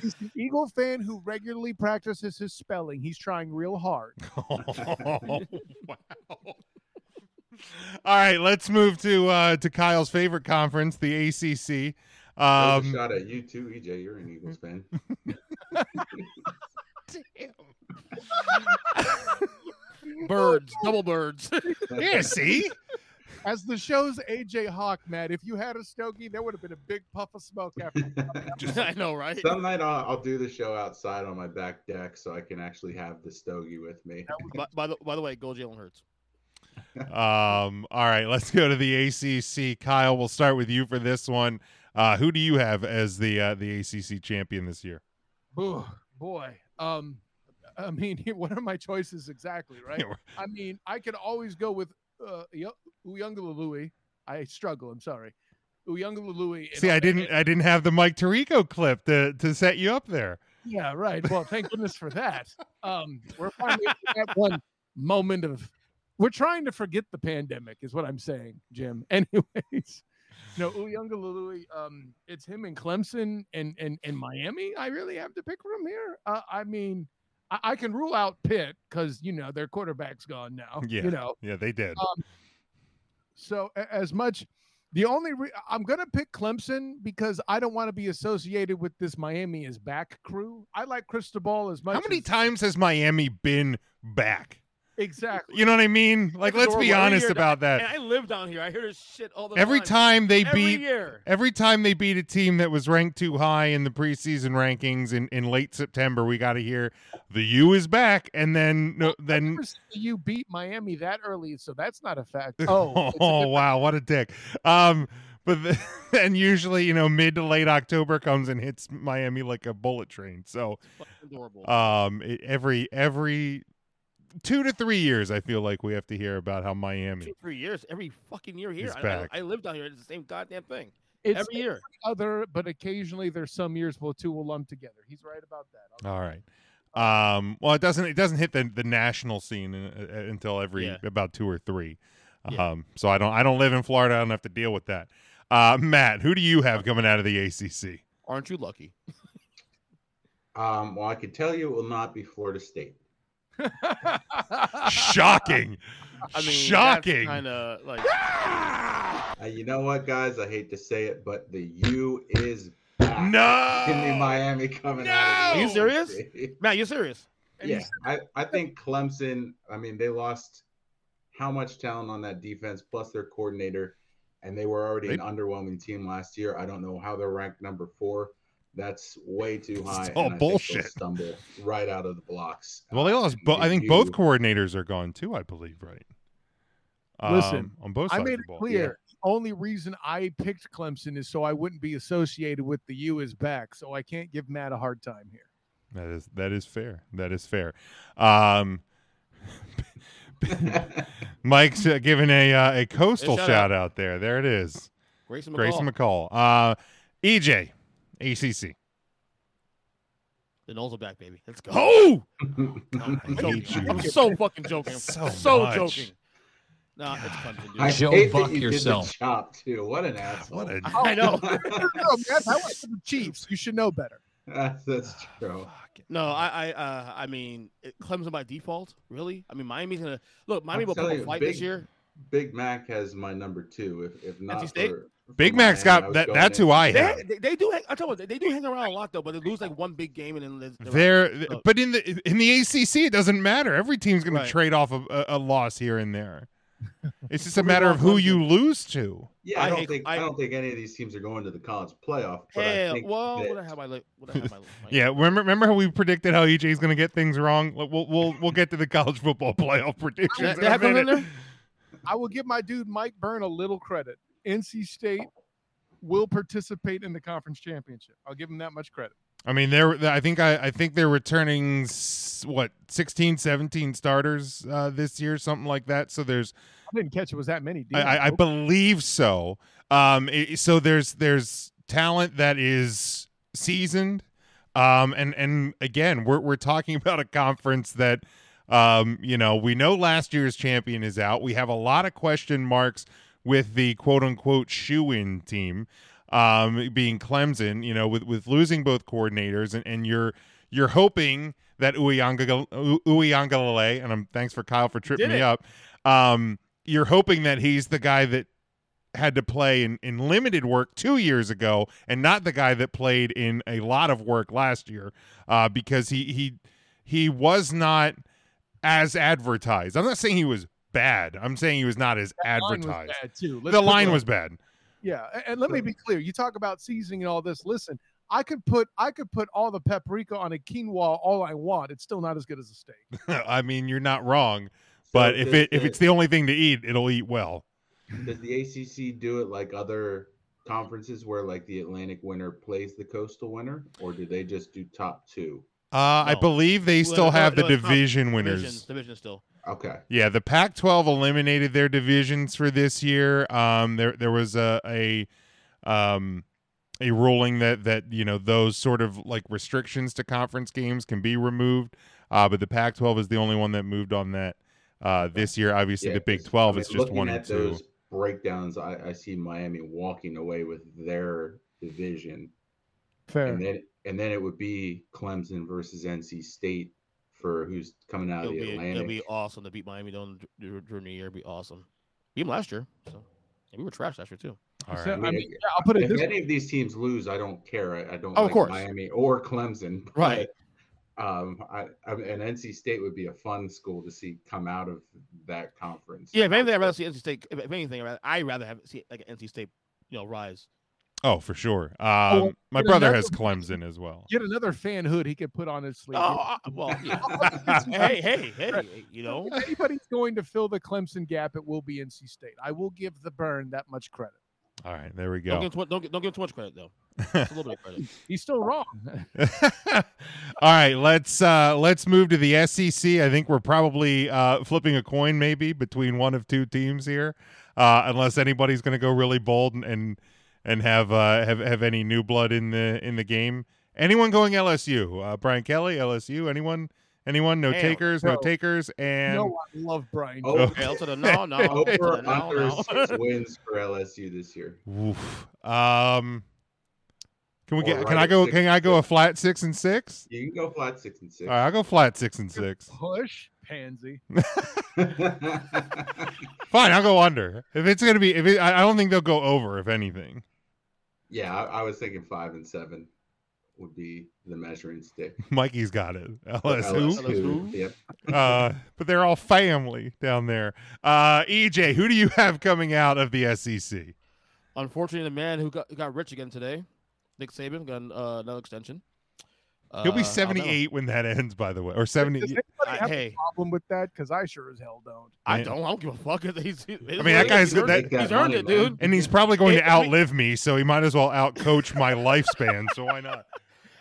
He's an Eagle fan who regularly practices his spelling. He's trying real hard. Oh, wow. All right, let's move to uh to Kyle's favorite conference, the ACC. There's a Um, shot at you too, EJ. You're an Eagles fan. Birds, double birds. yeah, see, As the show's AJ Hawk, Matt, if you had a stogie, there would have been a big puff of smoke after. I know, right? Some night I'll, I'll do the show outside on my back deck so I can actually have the stogie with me. by, by the by the way, go Jalen Hurts. Um, all right, let's go to the ACC. Kyle, we'll start with you for this one. Uh, who do you have as the uh, the ACC champion this year? Ooh, boy. Um, I mean, what are my choices exactly, right? I mean, I could always go with uh, Uyunglului. I struggle. I'm sorry. Uyunglului. See, I didn't I didn't have the Mike Tirico clip to to set you up there. Yeah, right. Well, thank goodness for that. Um, we're finally at one moment of. We're trying to forget the pandemic, is what I'm saying, Jim. Anyways, no, Uyunglului. Um, it's him and Clemson and and and Miami. I really have to pick from here. Uh, I mean, I, I can rule out Pitt because you know their quarterback's gone now. Yeah, you know. yeah, they did. Um, so as much, the only re- I'm gonna pick Clemson because I don't want to be associated with this Miami is back crew. I like Cristobal as much. How many as- times has Miami been back? Exactly. You know what I mean? Like, let's be honest about And that. I live down here. I hear this shit all the Every time. time they Every beat year. Every time they beat a team that was ranked too high in the preseason rankings in, in late September, we got to hear the U is back, and then no, then you beat Miami that early, so that's not a fact. Oh, oh, it's a different- wow, what a dick. Um, but the, then usually you know mid to late October comes and hits Miami like a bullet train. So adorable. um, it, every every two to three years, I feel like we have to hear about how Miami. Two, three years. Every fucking year here. He's I. I, I live down here. It's the same goddamn thing. It's every year. other, but occasionally there's some years where two will lump together. He's right about that. All right. Um, well, it doesn't it doesn't hit the, the national scene in, uh, until every Yeah. about two or three. Yeah. Um, so I don't I don't live in Florida. I don't have to deal with that. Uh, Matt, who do you have coming out of the ACC? Aren't you lucky? Um, well, I can tell you it will not be Florida State. Shocking, I mean, shocking. Kind of like. Uh, you know what, guys? I hate to say it, but the U is back. No! Give me Miami coming out. of Are you serious? ACC. Matt, you serious? Yeah, I, I think Clemson. I mean, they lost how much talent on that defense, plus their coordinator, and they were already an underwhelming team last year. I don't know how they're ranked number four, That's way too high. all and I think bullshit. Stumble right out of the blocks. Well, they lost. and Bo- I if think both coordinators are gone too. I believe, right? Listen, Um, on both I sides made of it the ball. clear. The only reason I picked Clemson is so I wouldn't be associated with the U is back. So I can't give Matt a hard time here. That is that is fair. That is fair. Um, Mike's uh, giving a uh, a coastal shout shout out there. There it is. Grayson McCall. Grayson McCall. Uh, EJ, ACC. The Noles are back, baby. Let's go. Oh, I'm, hate joking. you I'm so fucking joking. I'm so so, much. joking. No, it's Clemson, dude. I Joe hate Buck that you yourself. Did the chop too. What an asshole. what a I know. no, Matt, I went to the Chiefs. You should know better. That's, that's true. No, I, I, uh, I mean, Clemson by default. Really? I mean, Miami's gonna look. Miami I'm will put a you, fight big- this year. Big Mac has my number two. If if not State? for, for Big Mac's Miami, I got that. going That's who I They, have. they, they do. Hang, I tell you what, they do hang around a lot though, but they lose like one big game and then they're, There, Look. but in the in the ACC, it doesn't matter. Every team's going Right. to trade off a, a, a loss here and there. It's just a matter of who you lose to. Yeah, I, I don't hate- think I, I- don't think any of these teams are going to the college playoff. But I Hell, think well, that, what have my, what I have my, my Yeah, remember remember how we predicted how EJ is going to get things wrong? We'll we'll we'll get to the college football playoff predictions. They, in a in there. I will give my dude Mike Byrne a little credit. NC State will participate in the conference championship. I'll give them that much credit. I mean, they're I think I, I think they're returning what 16, 17 starters uh, this year, something like that. So there's I didn't catch it was that many. I, I, I believe so. Um, i- so there's there's talent that is seasoned, um, and and again, we're we're talking about a conference that, um, you know, we know last year's champion is out. We have a lot of question marks with the quote unquote shoe in team, um, being Clemson. You know, with with losing both coordinators, and, and you're you're hoping that Uyanga and I'm thanks for Kyle for tripping me it. up. Um, you're hoping that he's the guy that had to play in, in limited work two years ago and not the guy that played in a lot of work last year uh, because he he he was not as advertised. I'm not saying he was bad. I'm saying he was not as Line was advertised. bad, too. Let's The line that- was bad. Yeah, a- and let me be clear. You talk about seasoning and all this. Listen, I could put I could put all the paprika on a quinoa all I want. It's still not as good as a steak. I mean, you're not wrong, but if does it if it's the only thing to eat, it'll eat well. Does the ACC do it like other conferences where like the Atlantic winner plays the coastal winner, or do they just do top two? Uh, I believe they Well, still no, have the no, division winners. Division, division still. Okay. Yeah, the Pac-12 eliminated their divisions for this year. Um, there there was a a um a ruling that that you know those sort of like restrictions to conference games can be removed. Uh, but the Pac-12 is the only one that moved on that uh, this year. Obviously, Yeah, the Big 12 I mean, is just one at and two. those breakdowns. I, I see Miami walking away with their division, Fair. and then and then it would be Clemson versus NC State for who's coming out It'll of the be, Atlantic. it'll be awesome to beat Miami during, during the year. It'd be awesome. Beat them last year, so and we were trash last year too. All So, right. I mean, yeah, I'll put it if this any of these teams lose, I don't care. I, I don't Oh, of like course. Miami or Clemson. Right. but, Um, I, I and NC State would be a fun school to see come out of that conference. Yeah, if anything, I'd rather see NC State. If, if anything, I'd rather, I'd rather have see like an NC State, you know, rise. Oh, for sure. Um, well, my brother another- has Clemson as well. Get another fan hood he could put on his sleeve. Oh, I- well, yeah. hey, hey, hey, you know. If anybody's going to fill the Clemson gap, it will be NC State. I will give the burn that much credit. All right, there we Don't go. give, too, don't, gi- don't give him too much credit though. A little bit of credit. He's still wrong. All right, let's uh let's move to the SEC. I think we're probably uh flipping a coin maybe between one of two teams here. Uh unless anybody's going to go really bold and and, and have uh have have any new blood in the in the game. Anyone going LSU? Uh Brian Kelly, LSU, anyone? Anyone? No Hell takers, no no. takers and no, I love Brian. Oh, Okay, to the no, no, L to Over the no, under no. six wins for LSU this year. Oof. Um can we Or get right can I go six can I go a flat 6 and 6? You can go flat six and six. All right, I'll go flat 6 and 6. Push pansy. Fine, I'll go under. If it's gonna be, if it, I I don't think they'll go over. If anything, yeah, I, I was thinking five and seven would be the measuring stick. Mikey's got it. For LSU, LSU. Yep. uh, but they're all family down there. Uh, EJ, who do you have coming out of the SEC? Unfortunately, the man who got, who got rich again today, Nick Saban got uh, another extension. He'll be Uh, 78 when that ends, by the way, or 70. Does anybody I- have hey. a problem with that? Because I sure as hell don't. I don't. I don't give a fuck. He's, he's, I mean, that guy's he's earned, that, it. he's earned it, dude. and he's probably going to outlive me, so he might as well outcoach my lifespan. So why not?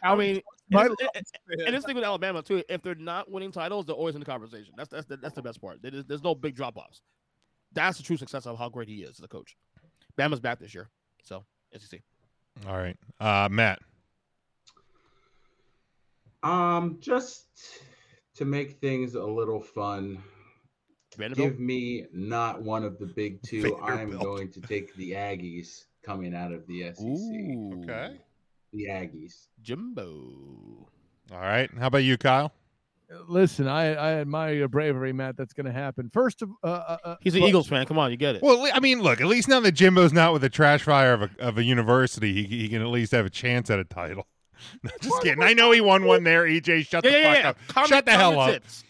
I mean, My and, it's- and this thing with Alabama too. If they're not winning titles, they're always in the conversation. That's that's the, that's the best part. There is- There's no big drop offs. That's the true success of how great he is as a coach. Bama's back this year, so SEC. All right, uh, Matt. Um, just to make things a little fun, Vanderbilt. give me not one of the big two. I am going to take the Aggies coming out of the SEC. Ooh, Okay. The Aggies. Jimbo. All right. How about you, Kyle? Listen, I, I admire your bravery, Matt. That's going to happen. First of, uh, uh, uh, He's an but- Eagles fan. Come on, you get it. Well, I mean, look. At least now that Jimbo's not with the trash fire of a of a university, he he can at least have a chance at a title. No, just kidding. I know he won one there. EJ, shut yeah, the yeah, fuck yeah. up. Calm shut the calm hell your up, Tits.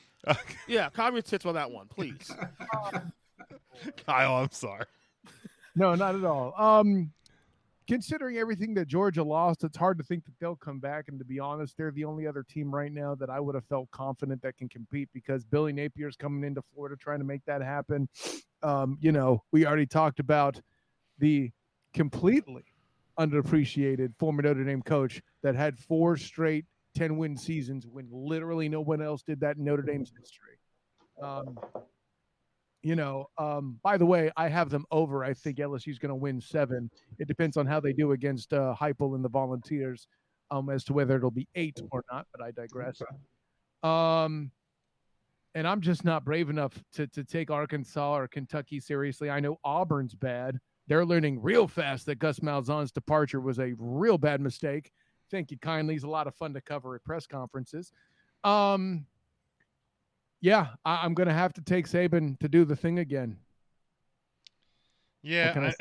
Yeah, calm your tits on that one, please. Kyle. I'm sorry. No, not at all. Um, considering everything that Georgia lost, it's hard to think that they'll come back. And to be honest, they're the only other team right now that I would have felt confident that can compete because Billy Napier's coming into Florida trying to make that happen. Um, you know, we already talked about the completely underappreciated former Notre Dame coach that had four straight 10 win seasons when literally no one else did that in Notre Dame's history. Um, you know, um, by the way, I have them over. I think LSU's going to win seven. It depends on how they do against uh, Heupel and the Volunteers um, as to whether it'll be eight or not, but I digress. Um, and I'm just not brave enough to, to take Arkansas or Kentucky seriously. I know Auburn's bad. They're learning real fast that Gus Malzahn's departure was a real bad mistake. Thank you kindly. He's a lot of fun to cover at press conferences. Um, yeah, I, I'm going to have to take Saban to do the thing again. Yeah. I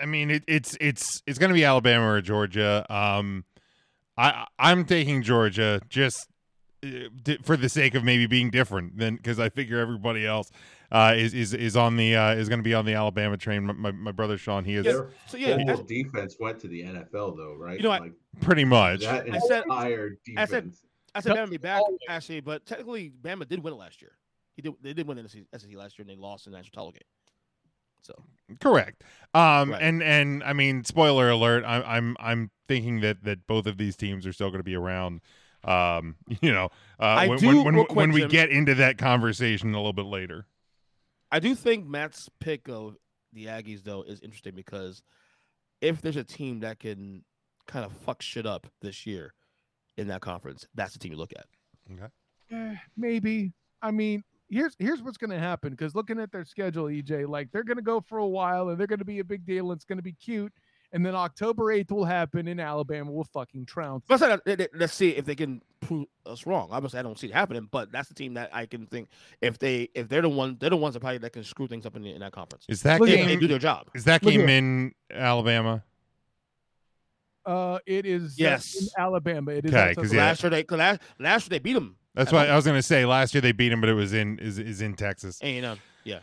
I. Mean, it, it's it's it's going to be Alabama or Georgia. Um, I I'm taking Georgia just uh, for the sake of maybe being different than because I figure everybody else uh, is is is on the uh, is going to be on the Alabama train. My, my, my brother Sean, he is Their So yeah, whole as- defense went to the NFL, though, right? You know what? Like pretty much. that I said- entire I said- defense. I said Yep. Bama be back actually, but technically Bama did win it last year. He did. They did win in the SEC last year, and they lost in the national title game. So Correct. Um, Right. and and I mean, spoiler alert. I, I'm I'm thinking that that both of these teams are still going to be around. Um, you know, uh, I when, do- when when, when we get into that conversation a little bit later. I do think Matt's pick of the Aggies though is interesting because if there's a team that can kind of fuck shit up this year in that conference, that's the team you look at. Eh, maybe. I mean, here's here's what's going to happen because looking at their schedule, EJ, like they're going to go for a while and they're going to be a big deal and it's going to be cute. And then October 8th will happen in Alabama. Will fucking trounce. Let's, let- let- let's see if they can prove us wrong. Obviously, I don't see it happening, but that's the team that I can think if they if they're the one they're the ones that probably that can screw things up in, the, in that conference. Is that Look at they game? do their job. Is that Look game here. in Alabama? Uh, it is uh, Yes. in Alabama. It is Okay, outside 'cause of- yeah. Last year they 'cause last last year they beat them. That's At what. I was going to say. Last year they beat them, but it was in is is in Texas. And you know, yeah.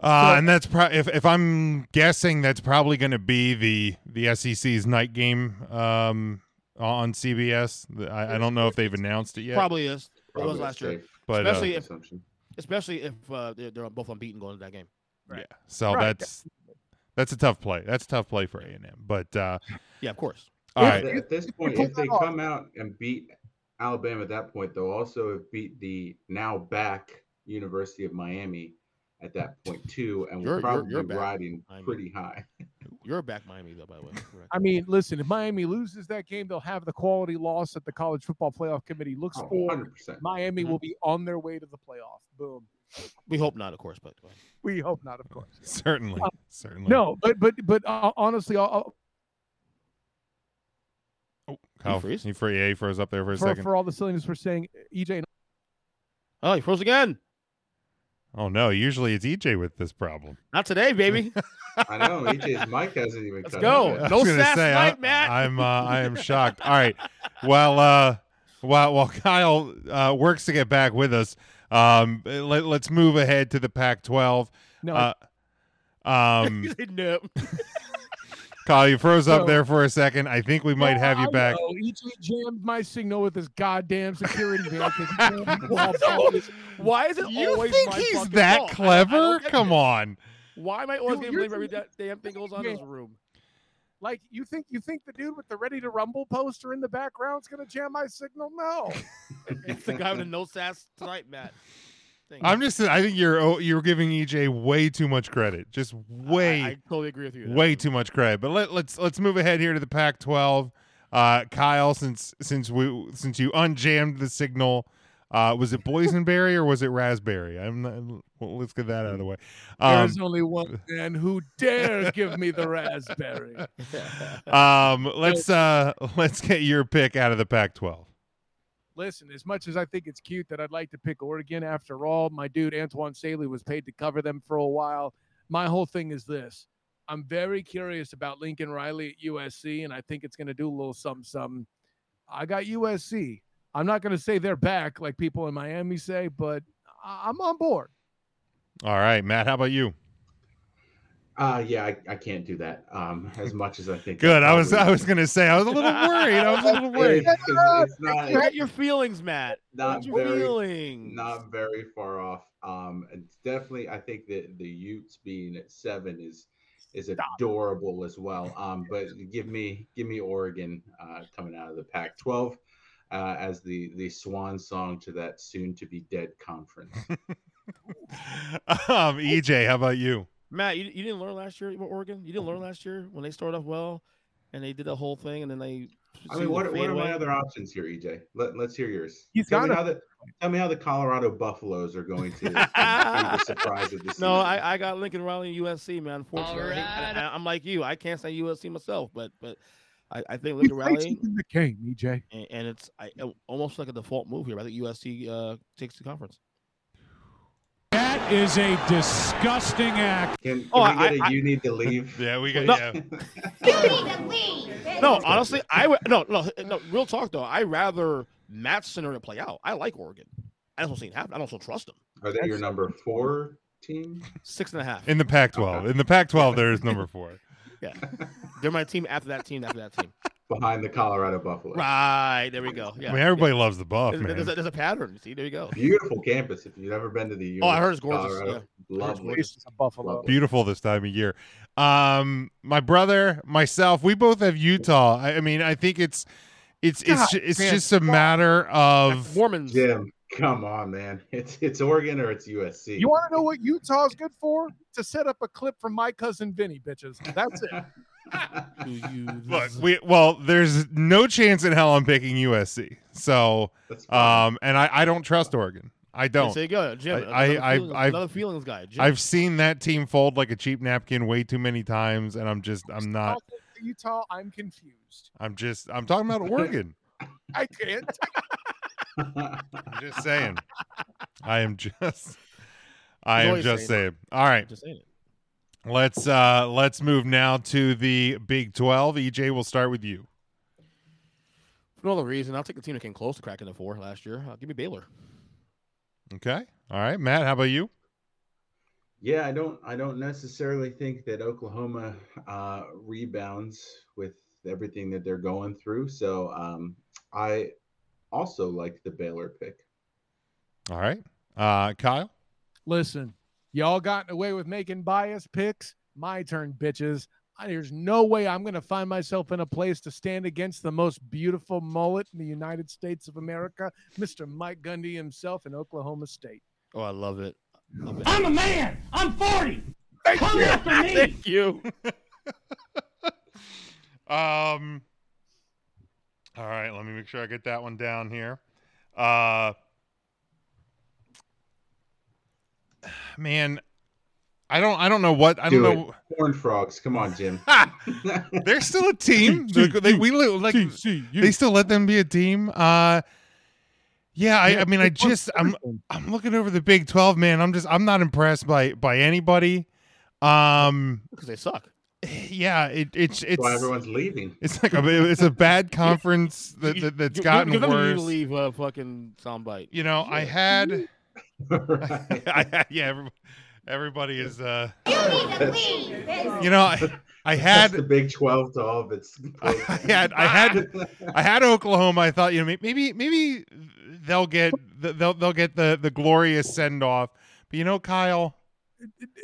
Uh, So- and that's pro- if if I'm guessing, that's probably going to be the the SEC's night game um, on CBS. I, I don't know if they've announced it yet, Probably is. It was last year. safe but uh, especially if- Especially if uh, they're, they're both unbeaten going to that game. yeah. So Right. that's that's a tough play. That's a tough play for A and M. But uh, Yeah, of course. all If- right, At- At this point, if they come out and beat Alabama at that point, they'll also have beat the now back University of Miami at that point too, and You're- will you're- probably you're be back, riding Miami. pretty high. You're back Miami though, by the way. Correct. I mean, listen, if Miami loses that game, they'll have the quality loss that the College Football Playoff Committee looks Oh, for. 100%. Miami Mhm. will be on their way to the playoff. Boom. we hope not, of course, but. We hope not, of course. certainly, Uh, certainly. No, but but but uh, honestly, I'll, I'll- oh, Kyle, freeze? he free. Yeah, he froze up there for a for, second. for all the silliness we're saying, EJ, Oh, he froze again. Oh no, usually it's EJ with this problem. Not today, baby. I know EJ's mic hasn't even. Let's cut go. yet. No sass say, night, I, Matt. I'm uh, I am shocked. All right, well, uh, while while Kyle uh, works to get back with us, um, let, let's move ahead to the Pac-12. no, Uh, um, no. Kyle, you froze up So- there for a second. I think we might No, have you I back. know. EJ jammed my signal with his goddamn security van. 'cause he jammed the wall back. Why is it You always think my he's that fault? I don't- I clever? Come this. on. Why am I always You- getting you're blamed every thinking- da- damn thing goes on in this room? Like you think you think the dude with the ready to rumble poster in the background's gonna jam my signal? No. It's the guy with the no sass tonight, Matt. Thank I'm you. just. I think you're. oh, You're giving EJ way too much credit. Just way. I, I totally agree with you. way too much credit. But let, let's let's move ahead here to the Pac-12. Uh, Kyle, since since we since you unjammed the signal, uh, was it boysenberry or was it raspberry? I'm not, well, let's get that out of the way. Um, There's only one man who dare give me the raspberry. um, let's uh, let's get your pick out of the Pac-12. Listen, as much as I think it's cute that I'd like to pick Oregon, after all, my dude Antoine Saley was paid to cover them for a while. My whole thing is this. I'm very curious about Lincoln Riley at USC, and I think it's going to do a little something, something. I got USC. I'm not going to say they're back like people in Miami say, but I'm on board. All right, Matt, how about you? Uh, yeah, I, I can't do that. Um, as much as I think. Good. I was I was gonna say I was a little worried. I was a little worried. It's, it's, it's not. Hurt your feelings, Matt. not Hurt your very- feelings. not very far off. Um, it's definitely, I think that the Utes being at seven is is adorable as well. Um, but give me give me Oregon uh, coming out of the Pac-12 uh, as the the swan song to that soon to be dead conference. Um, EJ, how about you? Matt, you, you didn't learn last year about Oregon. You didn't learn last year when they started off well, and they did the whole thing, and then they. I mean, what, what are my other options here, EJ? Let, let's hear yours. He's tell me got how the tell me how the Colorado Buffaloes are going to be the surprise of the season. No, I, I got Lincoln Riley and USC, man. Unfortunately, I hate- and I, am like you. I can't say USC myself, but but I, I think You Lincoln played Riley, in the game, EJ. and, and it's I, almost like a default move here. I think USC uh, takes the conference. That is a disgusting act. Can, oh, can Oh, we I- get a I- you need to leave? Yeah, we got No. yeah. No, honestly, I would no no no. Real talk though, I rather Matt's scenario play out. I like Oregon. I don't see it happen. I don't so trust them. Are they your number four team? Six and a half. In the Pac-12. In the Pac-12, there is number four. Yeah, they're my team after that team after that team. Behind the Colorado Buffaloes. Right there we go. Yeah, I mean, everybody loves the buff, There's, man. there's a, there's a pattern. See, there you go. Beautiful campus. If you've ever been to the Oh, I heard it's University of gorgeous, Colorado, yeah. lovely. gorgeous. Buffalo. Beautiful this time of year. Um, my brother, myself, we both have Utah. I, I mean, I think it's it's it's God, ju- it's man. just a matter of Mormons. Jim, come on, man. It's it's Oregon or it's USC. You want to know what Utah's good for? To set up a clip from my cousin Vinny, bitches. That's it. Do you look. We well, there's no chance in hell I'm picking USC. So, um, and I I don't trust Oregon. I don't. There you go, Jim. I- another I- feelings, I've- another feelings guy. Jim. I've seen that team fold like a cheap napkin way too many times, and I'm just I'm not. Utah, I'm confused. I'm just I'm talking about Oregon. I can't. I'm just saying. I am just. I am just saying saying. All right. Just saying it. Let's uh let's move now to the Big 12. EJ, we'll start with you. For no other reason, I'll take the team that came close to cracking the four last year. Uh, give me Baylor. Okay. All right, Matt, how about you? Yeah, I don't I don't necessarily think that Oklahoma uh, rebounds with everything that they're going through. So um, I also like the Baylor pick. All right. Uh Kyle? Listen, y'all gotten away with making bias picks. My turn, bitches. There's no way I'm going to find myself in a place to stand against the most beautiful mullet in the United States of America, Mr. Mike Gundy himself in Oklahoma State. Oh, I love it. Love it. I'm a man. I'm 40. Come after me. Thank you. Um All right, let me make sure I get that one down here. Uh Man, I don't I don't know what I don't Do know it. Corn frogs. Come on, Jim. They're still a team. They, they- we li- like they still let them be a team. Uh, yeah, I, I mean, I just I'm I'm looking over the Big Twelve, man. I'm just I'm not impressed by by anybody. Um, Because they suck. yeah, it, it's it's why everyone's leaving. it's like a it's a bad conference that, that that's Give- gotten give them a worse. leave a fucking soundbite. You know, I had Right. Yeah, everybody, everybody is uh, you know, I, I had the Big Twelve to all of its. I had I had I had Oklahoma. I thought you know maybe maybe they'll get the, they'll they'll get the the glorious send off. But you know, Kyle,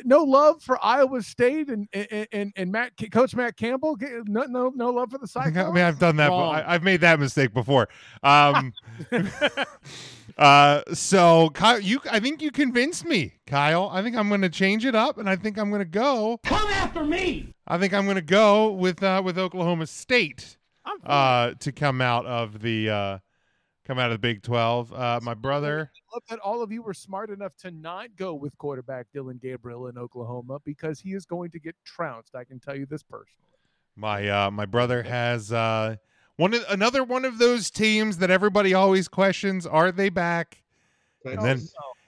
no love for Iowa State and and and, and Matt Coach Matt Campbell. No no no love for the I Cyclones. mean I've done that. I, I've made that mistake before. Um, uh, so Kyle, you I think you convinced me, Kyle. I think I'm going to change it up, and I think I'm going to go. Come after me. I think I'm going to go with uh, with Oklahoma State. I'm uh, to come out of the uh, come out of the Big Twelve. Uh, my brother, I love that all of you were smart enough to not go with quarterback Dillon Gabriel in Oklahoma because he is going to get trounced. I can tell you this personally. my uh, my brother has uh, one of, another one of those teams that everybody always questions: Are they back? And then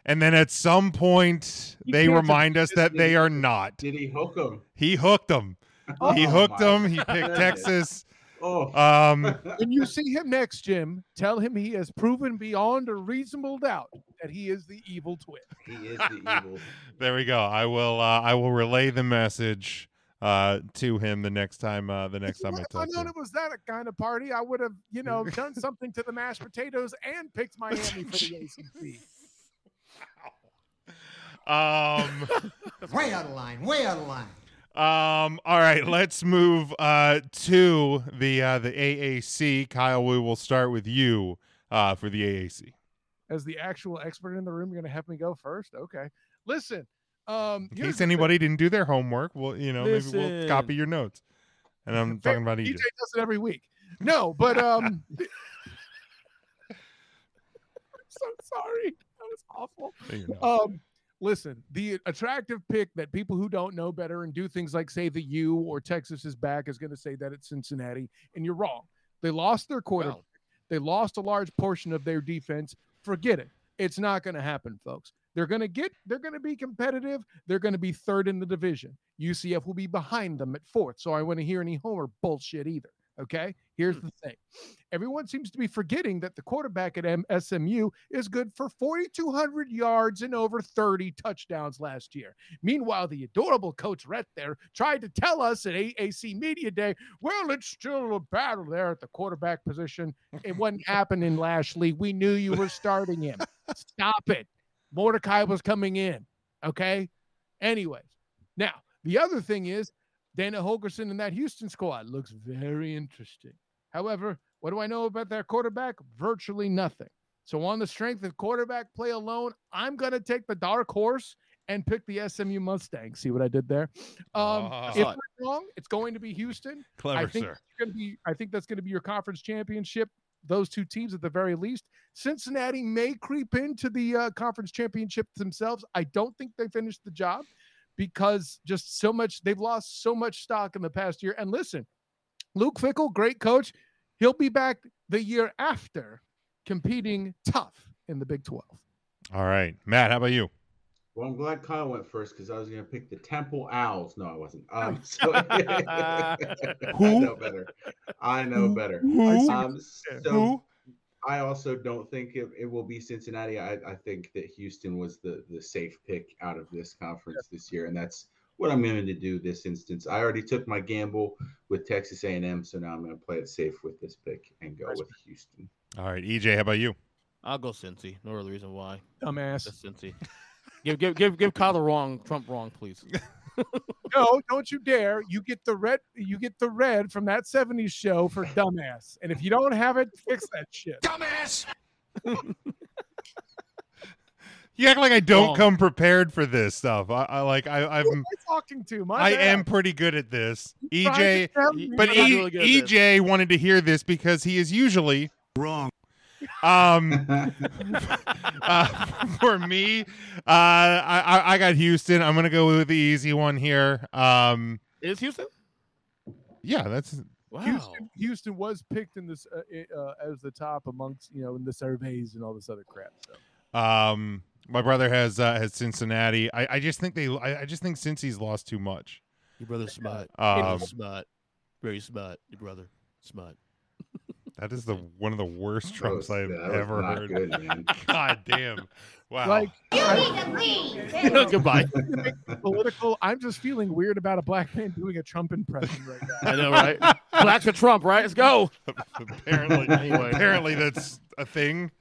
and then at some point He they remind us that they are not. Did he hook him? He hooked them. he Oh hooked my them. He picked. Texas. Oh, Um, When you see him next, Jim, tell him he has proven beyond a reasonable doubt that he is the evil twin. he is the evil. there we go. I will. Uh, I will relay the message uh, to him the next time. Uh, the next If time I I talk I known it was that kind of party, I would have, you know, done something to the mashed potatoes and picked Miami for the ACC. Um. Way out of line. Way out of line. Um. All right. Let's move uh to the uh the AAC. Kyle, we will start with you uh for the AAC. As the actual expert in the room, you're going to have me go first? Okay. Listen, um, In case anybody didn't do their homework, well, you know, maybe we'll copy your notes. And I'm talking about DJ Egypt. does it every week. No, but um, I'm so sorry. That was awful. There you go. Um, listen, the attractive pick that people who don't know better and do things like say the U or Texas is back is going to say that it's Cincinnati, and you're wrong. They lost their quarterback. They lost a large portion of their defense. Forget it. It's not going to happen, folks. They're going to get. They're going to be competitive. They're going to be third in the division. UCF will be behind them at fourth. So I want to hear any Homer bullshit either. Okay. Here's hmm. the thing. Everyone seems to be forgetting that the quarterback at M- SMU is good for 4,200 yards and over 30 touchdowns last year. Meanwhile, the adorable Coach Rhett there tried to tell us at AAC Media Day, well, it's still a battle there at the quarterback position. It wasn't happening last league. We knew you were starting him. Stop it. Mordecai was coming in. Okay. Anyways, now the other thing is Dana Holgorsen and that Houston squad looks very interesting. However, what do I know about their quarterback? Virtually nothing. So, on the strength of quarterback play alone, I'm going to take the dark horse and pick the SMU Mustangs. See what I did there? Um, Ah. if I'm wrong, it's going to be Houston. Clever, I think sir. be. I think that's going to be your conference championship. Those two teams at the very least. Cincinnati may creep into the uh, conference championship themselves. I don't think they finished the job because just so much they've lost so much stock in the past year. And listen, Luke Fickell, great coach. He'll be back the year after competing tough in the Big 12. All right, Matt. How about you? Well, I'm glad Kyle went first because I was going to pick the Temple Owls. No, I wasn't. Um, so, I know better. I know better. Who? Um, so Who? I also don't think it, it will be Cincinnati. I, I think that Houston was the the safe pick out of this conference this year, and that's what I'm going to do this instance. I already took my gamble with Texas A&M, so now I'm going to play it safe with this pick and go with Houston. All right, EJ. How about you? I'll go Cincy. No other reason why. Dumbass. Just Cincy. give give give give Kyle the wrong Trump wrong, please. No, don't you dare. You get the red you get the red from that 70s show for dumbass. And if you don't have it, fix that shit. Dumbass. You act like I don't Wrong. come prepared for this stuff. I, I like I, Who am I'm I talking to? My I bad. am pretty good at this. EJ, tell y- you. but e, really good this. EJ wanted to hear this because he is usually Wrong. Um uh, for me uh I, I I got Houston. I'm gonna go with the easy one here. Um Is Houston? yeah, that's Wow. Houston, Houston was picked in this uh, uh, as the top amongst you know in the surveys and all this other crap. So um my brother has uh, has Cincinnati. I, I just think they I, I just think Cincy's lost too much. Your brother's smart. Um smart. Very smart. Your brother. Smart. That is the one of the worst trumps was- I've that was ever not heard. Good, man. God damn. Wow. Like Goodbye. political. I'm just feeling weird about a black man doing a Trump impression right now. I know, right? Black for Trump, right? Let's go. apparently, Anyway. apparently that's a thing.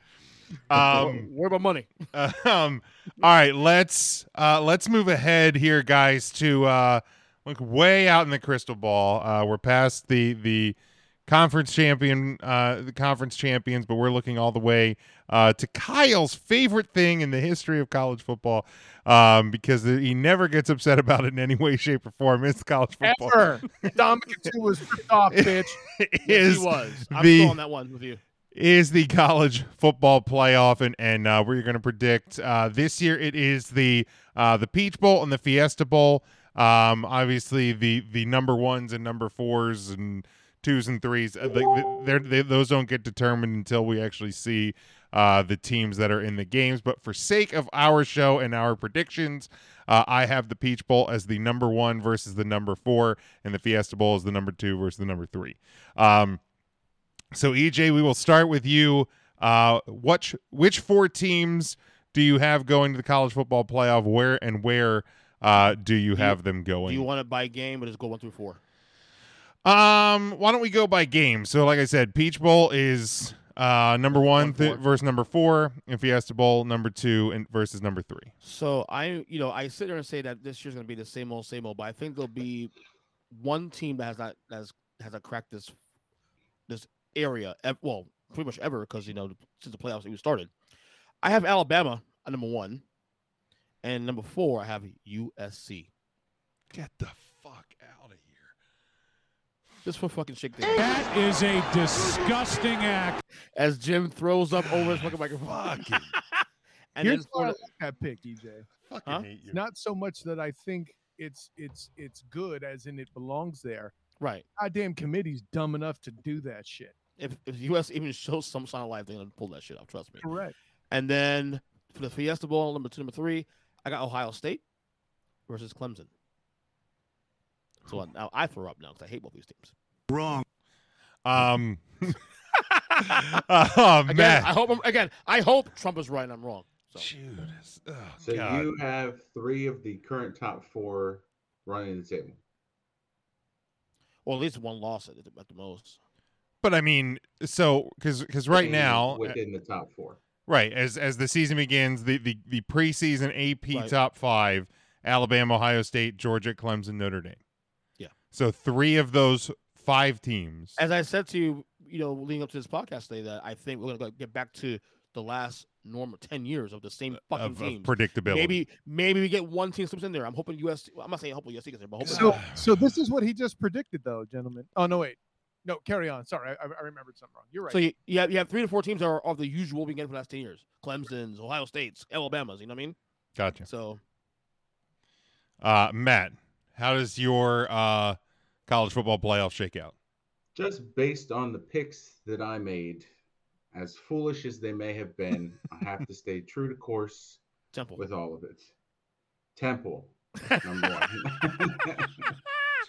Um, Where about money? um, all right, let's uh, let's move ahead here, guys. To uh, look way out in the crystal ball. Uh, we're past the the conference champion, uh, the conference champions, but we're looking all the way uh, to Kyle's favorite thing in the history of college football, um, because he never gets upset about it in any way, shape, or form. It's college football. Ever. Dominic was ripped off, bitch. is he was. I'm the- still on that one with you. is the college football playoff, and and uh, we're going to predict uh, this year. It is the uh, the Peach Bowl and the Fiesta Bowl. Um, obviously the the number ones and number fours and twos and threes. Uh, they're, they, those don't get determined until we actually see uh, the teams that are in the games. But for sake of our show and our predictions, uh, I have the Peach Bowl as the number one versus the number four, and the Fiesta Bowl as the number two versus the number three. Um, so EJ, we will start with you. Uh, what which four teams do you have going to the college football playoff? Where and where uh, do you have them going? Do you want it by game or just go one through four? Um, why don't we go by game? So, like I said, Peach Bowl is uh, number one One, th- four. versus number four, and Fiesta Bowl number two and versus number three. So I, you know, I sit there and say that this year's going to be the same old, same old. But I think there'll be one team that has not has has not cracked this this area. Well, pretty much ever because you know since the playoffs even started. I have Alabama at number one, and number four I have USC. Get the fuck out! Just for fucking shake things. That is a disgusting act. As Jim throws up over his fucking microphone. Fucking, and Here's then why I like that pick, EJ. fucking Huh? hate you. Not so much that I think it's it's it's good as in it belongs there. right, Goddamn committee's dumb enough to do that shit. if if US even shows some sign of life, they're gonna pull that shit off. Trust me. Correct. And then for the Fiesta Bowl, number two, number three, I got Ohio State versus Clemson. So now I throw up now because I hate both these teams. Wrong. Um, oh Again, man, I hope I'm, again. I hope Trump is right and I'm wrong. So Judas. Oh, So God. you have three of the current top four running the table. Well, at least one loss at, at the most. But I mean, so because because right Staying now, uh, within the top four. right as as the season begins, the the the preseason AP Right. top five: Alabama, Ohio State, Georgia, Clemson, Notre Dame. Yeah. So three of those five teams. As I said to you, you know, leading up to this podcast today, that I think we're gonna get back to the last normal ten years of the same fucking of, of teams. predictability. Maybe maybe we get one team slips in there. I'm hoping US. I'm not saying hopefully USC gets there, but hoping So so this is what he just predicted, though, gentlemen. Oh no, wait. No, carry on. Sorry, I, I remembered something wrong. You're right. So you, you have you have three to four teams that are of the usual we get for the last ten years: Clemson's, Ohio State's, Alabama's. You know what I mean? Gotcha. So Uh, Matt, how does your uh college football playoff shakeout? Just based on the picks that I made, as foolish as they may have been, I have to stay true to course Temple. with all of it. Temple, number one.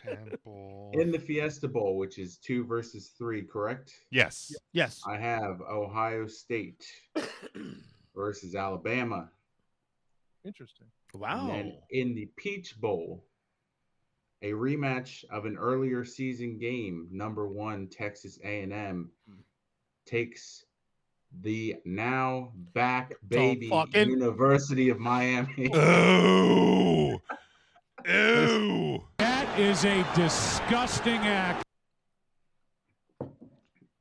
Temple. In the Fiesta Bowl, which is two versus three, correct? yes. yes. I have Ohio State versus Alabama. Interesting. Wow. And in the Peach Bowl, a rematch of an earlier season game, number one Texas A&M takes the now back baby fucking- University of Miami. Ooh. Ooh. That is a disgusting act.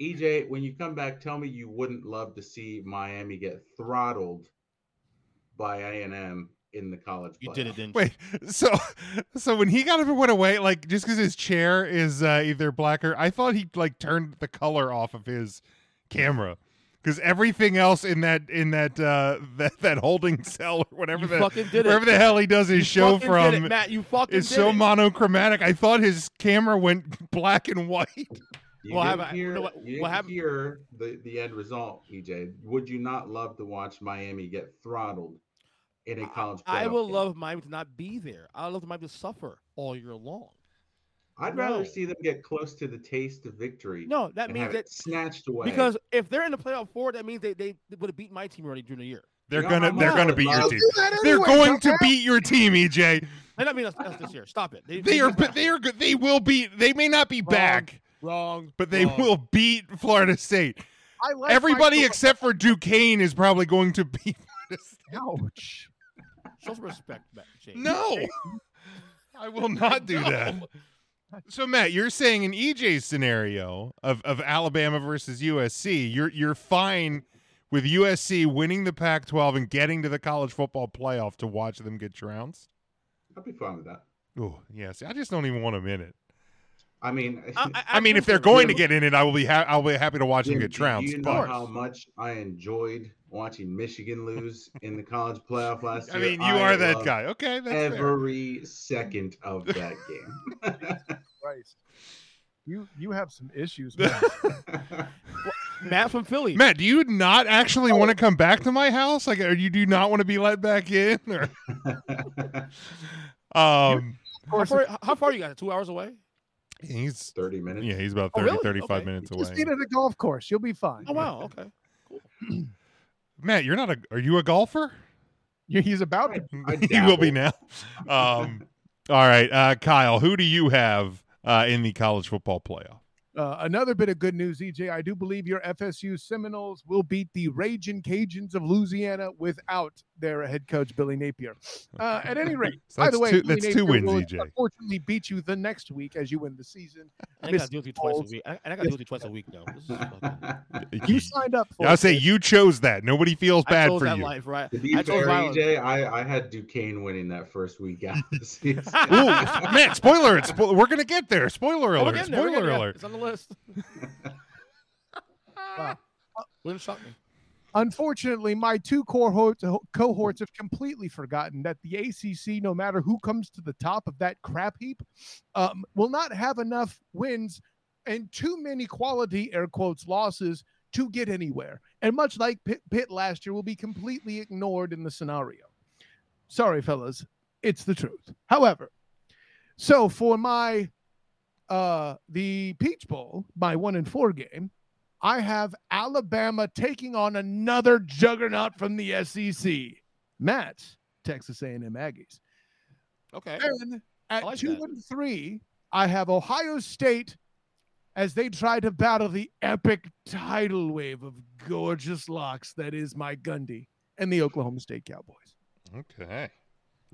EJ, when you come back, tell me you wouldn't love to see Miami get throttled by A&M in the college. You did it, playoff. didn't Wait, so so when he got up and went away, like just because his chair is uh, either black or I thought he like turned the color off of his camera because everything else in that in that uh that that holding cell or whatever You the fucking did it. wherever the hell he does his you? show fucking did it, from Matt. You fucking is did so it. monochromatic. I thought his camera went black and white. You Well, didn't have I- hear, you know what- you didn't happened- hear the, the end result, EJ. Would you not love to watch Miami get throttled in a college I playoff will game? love Miami to not be there. I would love Miami to suffer all year long. I'd rather No. see them get close to the taste of victory. No, that means have that snatched away. because if they're in the playoff four, that means they they, they would have beat my team already during the year. They're You know gonna how they're gonna I beat your team. Do They're going to beat your team, EJ. May not be us, us this year. Stop it. They are but they are. They will beat. They may not be back, wrong, but they wrong. will beat Florida State. I like Everybody except for Duquesne is probably going to beat Florida State. Ouch. Show some respect, Matt. James. No, I will not do that. So Matt, you're saying in EJ's scenario of, of Alabama versus USC, you're you're fine with USC winning the Pac-12 and getting to the college football playoff to watch them get trounced. I'll be fine with that. Oh yes, I just don't even want them in it. I mean, uh, I mean, if they're going to get in it, I will be ha- I'll be happy to watch them Jim, get do trounced. You know how much I enjoyed watching Michigan lose in the college playoff last year. I mean, you are that guy. Okay, that's fair. every second of that game. Christ. You you have some issues, man. Matt from Philly. Matt, do you not actually want to come back to my house? Like, or you do not want to be let back in? Or um, How far, how far are you guys? Two hours away? he's 30 minutes. yeah, he's about Oh, 30, really? 35 Okay. minutes Just away. meet at a golf course. You'll be fine. Oh wow. Okay. Matt, you're not a. Are you a golfer? He's about to. I he will be now. Um, all right, uh, Kyle, who do you have uh, in the college football playoff? Uh, another bit of good news, EJ. I do believe your FSU Seminoles will beat the Raging Cajuns of Louisiana without their head coach Billy Napier. Uh, at any rate, So by the way, two- Billy that's two wins, will EJ. Unfortunately, beat you the next week as you win the season. I got to do it with you twice a week. I, I got to do it with you twice a week now. This is fucking, You signed up for. I'll say you chose that. Nobody feels I bad chose for that you. life, right? To be I chose fair. EJ, I, I had Duquesne winning that first week out of the season. Ooh, Matt, spoiler alert. Spo- we're going to get there. Spoiler alert. getting there, Spoiler there. alert. It's on the list. Wow. Wouldn't shock me. Unfortunately, my two cohorts, cohorts have completely forgotten that the ACC, no matter who comes to the top of that crap heap, um, will not have enough wins and too many quality air quotes losses to get anywhere. And much like Pitt, Pitt last year, will be completely ignored in the scenario. Sorry, fellas, it's the truth. However, so for my uh the Peach Bowl, my one and four game, I have Alabama taking on another juggernaut from the SEC. Matt's Texas A&M Aggies. Okay. And at like two that. and three, I have Ohio State as they try to battle the epic tidal wave of gorgeous locks that is Mike Gundy and the Oklahoma State Cowboys. Okay.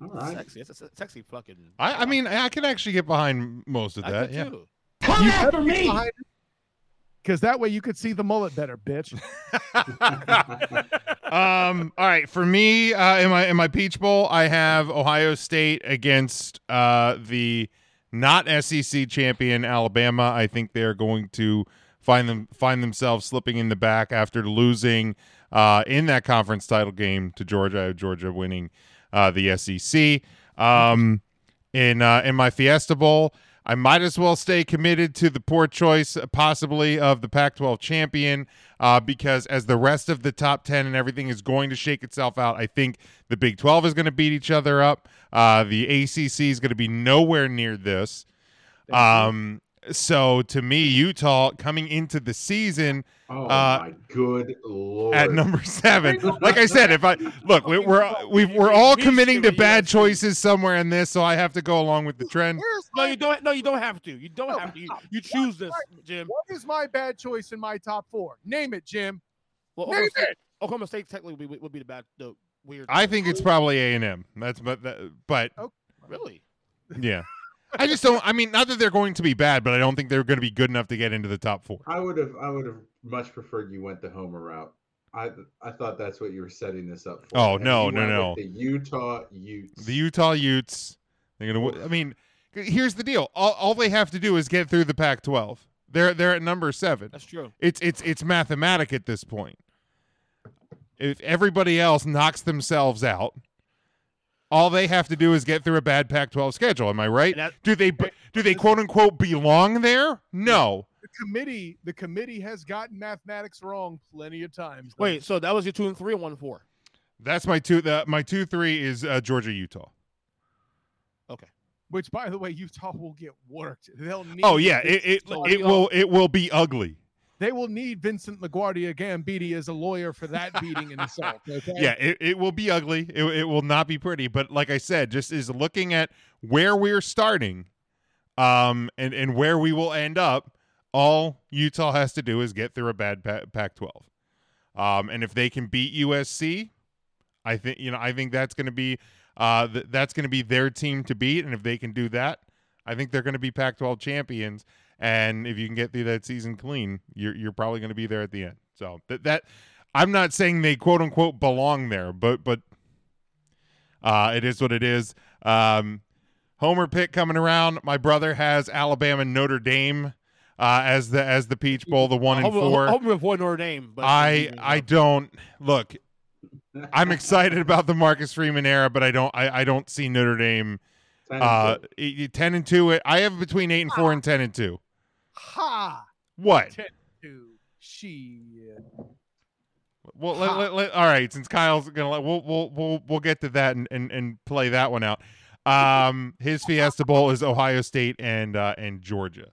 All right. Sexy. It's a sexy fucking. I, I mean, I can actually get behind most of that. could Yeah. too. Come after me! Because that way you could see the mullet better, bitch. um. All right. For me, uh, in my in my Peach Bowl, I have Ohio State against uh the not SEC champion Alabama. I think they're going to find them find themselves slipping in the back after losing uh in that conference title game to Georgia. Georgia winning uh the SEC. Um. In uh in my Fiesta Bowl. I might as well stay committed to the poor choice, possibly, of the Pac 12 champion, uh, because as the rest of the top 10 and everything is going to shake itself out, I think the Big 12 is going to beat each other up. Uh, the ACC is going to be nowhere near this. Um, so to me, Utah coming into the season Oh uh, my good lord! at number seven. Like I said, if I look, we, we're we, we're all committing to bad choices somewhere in this, so I have to go along with the trend. No, you don't. No, you don't have to. You don't have to. You, you choose this, Jim. what is my bad choice in my top four? Name it, Jim. Well, Name Oklahoma State, it. Oklahoma State technically would be, would be the bad, the weird. I think it's probably A and M. That's but that, but really. yeah. I just don't. I mean, not that they're going to be bad, but I don't think they're going to be good enough to get into the top four. I would have, I would have much preferred you went the Homer route. I, I thought that's what you were setting this up for. Oh, And no, no, no. The Utah Utes. The Utah Utes. They're gonna. win- I mean, here's the deal. All, all they have to do is get through the Pac-12. They're they're at number seven. That's true. It's it's it's mathematic at this point. If everybody else knocks themselves out, all they have to do is get through a bad Pac-12 schedule. Am I right? That- Do they do they quote unquote belong there? No. The committee, the committee has gotten mathematics wrong plenty of times. though. Wait, so that was your two and three and one and four. That's my two. The, my two three is uh, Georgia Utah. Okay. Which, by the way, Utah will get worked. They'll need. Oh yeah, it it, So- it will it will be ugly. They will need Vincent LaGuardia Gambini as a lawyer for that beating and assault. Okay? Yeah, it, it will be ugly. It, it will not be pretty. But like I said, just is looking at where we're starting um, and, and where we will end up, all Utah has to do is get through a bad Pac 12. Um, and if they can beat USC, I think, you know, I think that's going to be. Uh, th- that's going to be their team to beat, and if they can do that, I think they're going to be Pac-12 champions. And if you can get through that season clean, you're you're probably going to be there at the end. So that that I'm not saying they quote unquote belong there, but but uh, it is what it is. Um, Homer pick coming around. My brother has Alabama and Notre Dame uh, as the as the Peach Bowl, the one and four. Homer with one Notre Dame. But I I don't look. I'm excited about the Marcus Freeman era, but I don't I, I don't see Notre Dame uh, ten and two. I have between eight and four and ten and two. Ha! What? Shit. Well, let, let, let, all right. Since Kyle's gonna, let, we'll we'll we'll we'll get to that and, and, and play that one out. Um, his Fiesta Bowl is Ohio State and uh, and Georgia.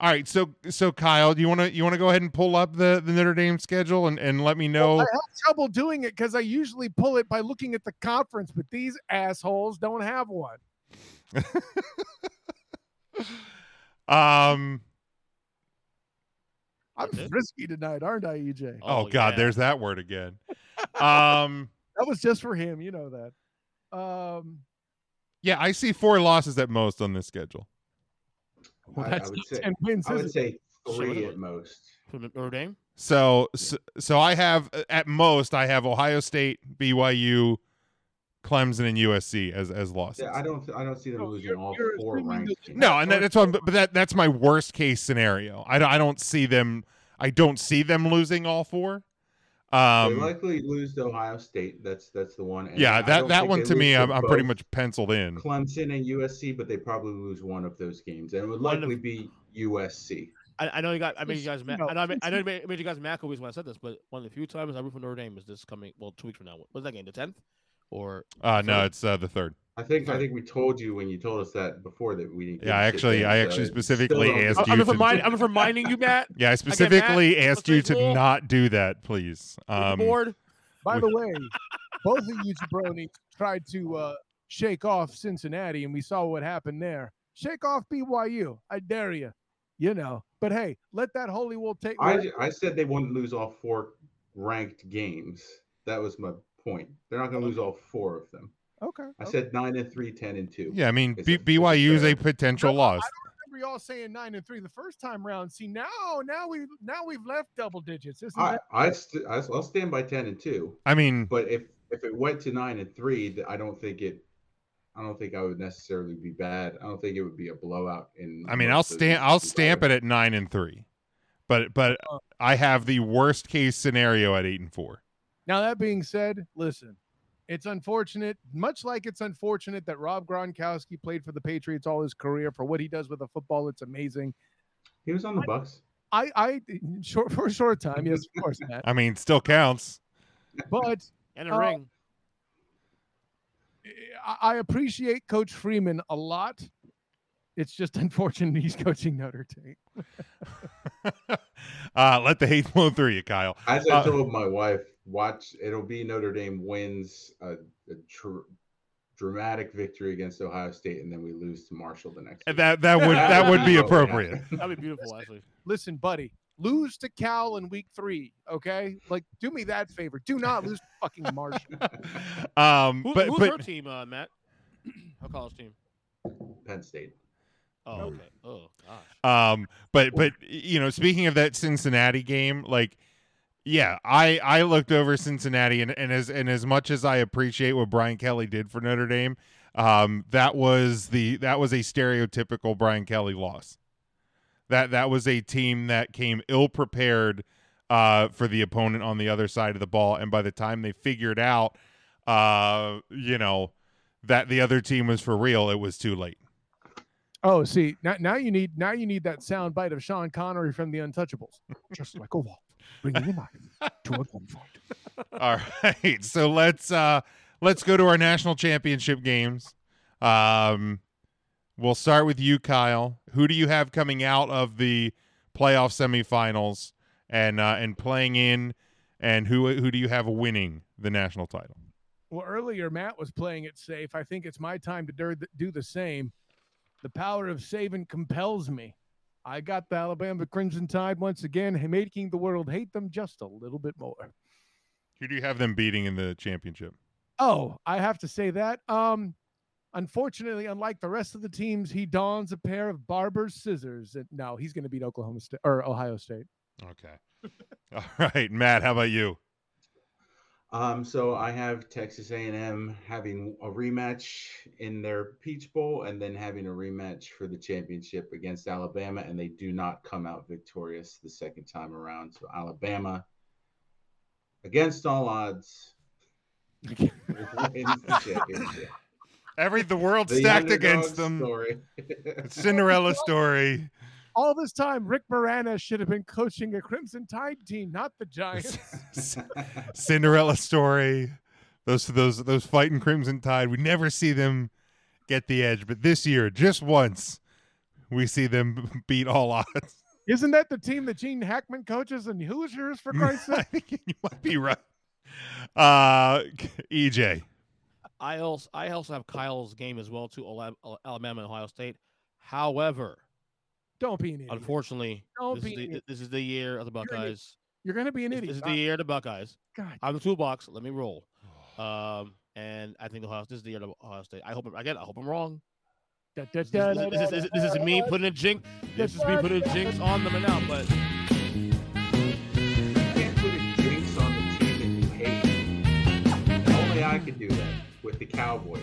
All right, so so Kyle, do you want to you want to go ahead and pull up the the Notre Dame schedule and and let me know? Well, I have trouble doing it because I usually pull it by looking at the conference, but these assholes don't have one. um, I'm frisky tonight, aren't I, EJ? Oh, oh God, yeah. there's that word again. um, that was just for him, you know that. Um, yeah, I see four losses at most on this schedule. Well, that's I, I would say, 10 wins. I would say three at most. For Notre Dame. So, so, so I have at most I have Ohio State, BYU, Clemson, and USC as as losses. Yeah, I don't I don't see them losing you're, all you're four ranked. No, and that's one. But that that's my worst case scenario. I don't I don't see them. I don't see them losing all four. Um, they likely lose to Ohio State. That's that's the one. And yeah, that that one to me, I'm, I'm pretty much penciled in. Clemson and USC, but they probably lose one of those games, and it would likely be USC. I, I know you got. I made you guys mad. I know. I made, I know you made, made you guys mad when I said this, but one of the few times I root for Notre Dame is this coming. Well, two weeks from now. What's that game? The tenth, or? Uh no, it's uh, the third. I think I think we told you when you told us that before that we didn't. Yeah, I actually I actually specifically asked you. I'm, remind, I'm reminding you, Matt. Yeah, I specifically I asked you to not do that, please. Um, board. By the way, both of you jabronis tried to uh, shake off Cincinnati, and we saw what happened there. Shake off BYU. I dare you. You know, but hey, let that holy wool take. I, I said they wouldn't lose all four ranked games. That was my point. They're not going to lose all four of them. Okay. I okay. said nine and three, 10 and two. Yeah, I mean B- BYU is a potential no, loss. I remember y'all saying nine and three the first time round. See now, now we now we've left double digits. Isn't I that- I st- I'll stand by ten and two. I mean, but if if it went to nine and three, I don't think it. I don't think I would necessarily be bad. I don't think it would be a blowout. In I mean, I'll stamp I'll stamp it at nine and three, but but uh, I have the worst case scenario at eight and four. Now that being said, listen, it's unfortunate, much like it's unfortunate that Rob Gronkowski played for the Patriots all his career. For what he does with the football, it's amazing. He was on the Bucs. I, I, short for a short time, yes, of course, Matt. I mean, still counts. But and a uh, ring. I appreciate Coach Freeman a lot. It's just unfortunate he's coaching Notre Dame. uh, let the hate flow through you, Kyle. As I uh, told my wife, watch. It'll be Notre Dame wins a, a tr- dramatic victory against Ohio State, and then we lose to Marshall the next. Week. That that would that would be appropriate. That'd be beautiful, actually. Listen, buddy, lose to Cal in week three, okay? Like, do me that favor. Do not lose fucking Marshall. Um, Who, but who's but her team, uh, Matt? Her college team. Penn State. Oh, okay. Oh, gosh. Um, but but you know, speaking of that Cincinnati game, like, yeah, I I looked over Cincinnati, and, and as and as much as I appreciate what Brian Kelly did for Notre Dame, um, that was the that was a stereotypical Brian Kelly loss. That that was a team that came ill prepared uh, for the opponent on the other side of the ball, and by the time they figured out, uh, you know, that the other team was for real, it was too late. Oh, see, now, now you need now you need that sound bite of Sean Connery from The Untouchables, just like a wolf, bringing a knife to a gunfight. All right, so let's uh let's go to our national championship games. Um, we'll start with you, Kyle. Who do you have coming out of the playoff semifinals and uh, and playing in? And who who do you have winning the national title? Well, earlier Matt was playing it safe. I think it's my time to do the- do the same. The power of saving compels me. I got the Alabama Crimson Tide once again, making the world hate them just a little bit more. Who do you have them beating in the championship? Oh, I have to say that. Um, unfortunately, unlike the rest of the teams, he dons a pair of barber's scissors. And no, he's going to beat Oklahoma State or Ohio State. Okay. All right, Matt. How about you? Um, so I have Texas A&M having a rematch in their Peach Bowl, and then having a rematch for the championship against Alabama, and they do not come out victorious the second time around. So Alabama, against all odds, wins the championship. Every the world stacked against them. Cinderella story. All this time, Rick Moranis should have been coaching a Crimson Tide team, not the Giants. Cinderella story. Those those those fighting Crimson Tide. We never see them get the edge, but this year, just once, we see them beat all odds. Isn't that the team that Gene Hackman coaches and Hoosiers, for Christ's sake? I sake? think you might be right. Uh, EJ. I also I also have Kyle's game as well too. Ala- Al- Alabama and Ohio State. However, Don't be an idiot. unfortunately, Don't this is, be an the, this is the year of the You're an idiot. Buckeyes. You're going to be an idiot. this is the year of the Buckeyes. God. I'm the toolbox. Let me roll. Um, and I think Ohio. This is the year of Ohio State. I hope I'm- again. I hope I'm wrong. Da, da, This, da, this, da, this, is, this, is- this is me putting a jinx. This is me putting a jinx on them and out. But You can't put a jinx on the team that you hate. Only I could do that with the Cowboys.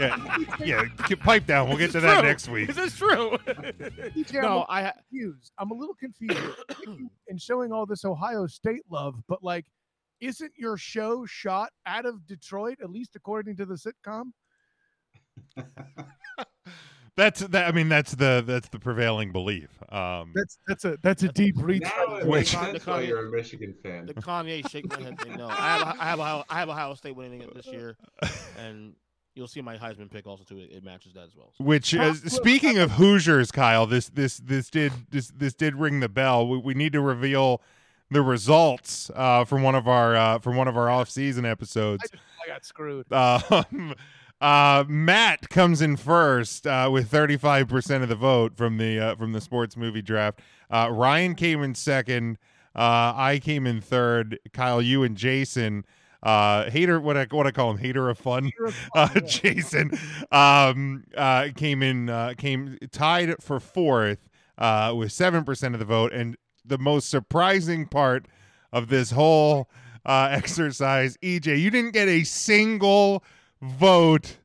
Yeah, yeah. k- Pipe down. We'll get to that true. next week. This is true. DJ, I'm no, a- I ha- confused. I'm a little confused in showing all this Ohio State love, but like, isn't your show shot out of Detroit, at least according to the sitcom? That's that. I mean, that's the that's the prevailing belief. Um, That's that's a that's a deep reach. Now it Which- makes sense why you're a Michigan fan. the Kanye shake my head. thing, No, I have I have Ohio, I have Ohio State winning it this year, and you'll see my Heisman pick also too. It, it matches that as well. So. Which, uh, speaking of Hoosiers, Kyle, this this this did this this did ring the bell. We, we need to reveal the results uh, from one of our uh, from one of our off season episodes. I got screwed. Um, uh, Matt comes in first uh, with 35% of the vote from the uh, from the sports movie draft. Uh, Ryan came in second. Uh, I came in third. Kyle, you and Jason. Uh, hater, what I what I call him, hater of fun. Uh, Jason um, uh, came in, uh, came tied for fourth uh, with seven percent of the vote. And the most surprising part of this whole uh, exercise, EJ, you didn't get a single vote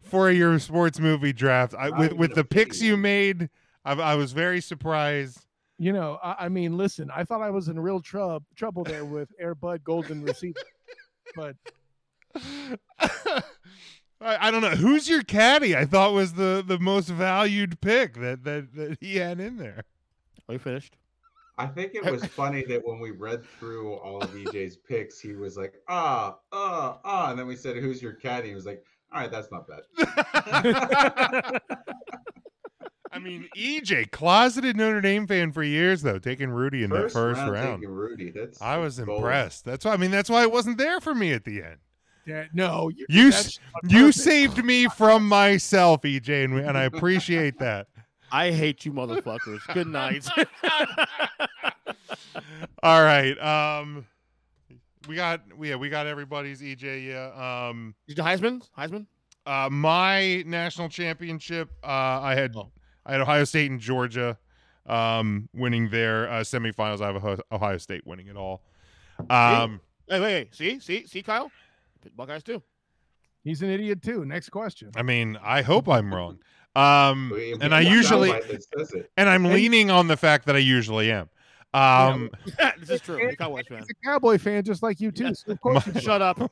for your sports movie draft. I, with with the picks you made, I, I was very surprised. You know, I, I mean, listen, I thought I was in real trouble trouble there with Air Bud Golden Receiver, but I, I don't know who's your caddy. I thought was the the most valued pick that that, that he had in there. Are you finished? I think it was funny that when we read through all of EJ's picks, he was like, ah, ah, ah. And then we said, who's your caddy? He was like, all right, that's not bad. I mean, EJ, closeted Notre Dame fan for years though, taking Rudy in that first round. taking Rudy. That's I was bold. impressed. That's why I mean that's why it wasn't there for me at the end. yeah, no, you You that's s- on you saved me from myself, EJ, and, we- and I appreciate that. I hate you, motherfuckers. Good night. All right. Um we got yeah, we got everybody's EJ, yeah. Um Heisman? Heisman? uh my national championship, uh I had Oh. I had Ohio State and Georgia um winning their uh semifinals. I have Ohio- Ohio State winning it all. Um Hey, wait, wait. See, see, see, Kyle. Buckeyes too. He's an idiot too. Next question. I mean, I hope I'm wrong. Um We- we and I usually soundbite that says it. and I'm leaning on the fact that I usually am. Um this is true. You're a Cowboys. He's a Cowboy fan just like you too. So of course, you Shut up.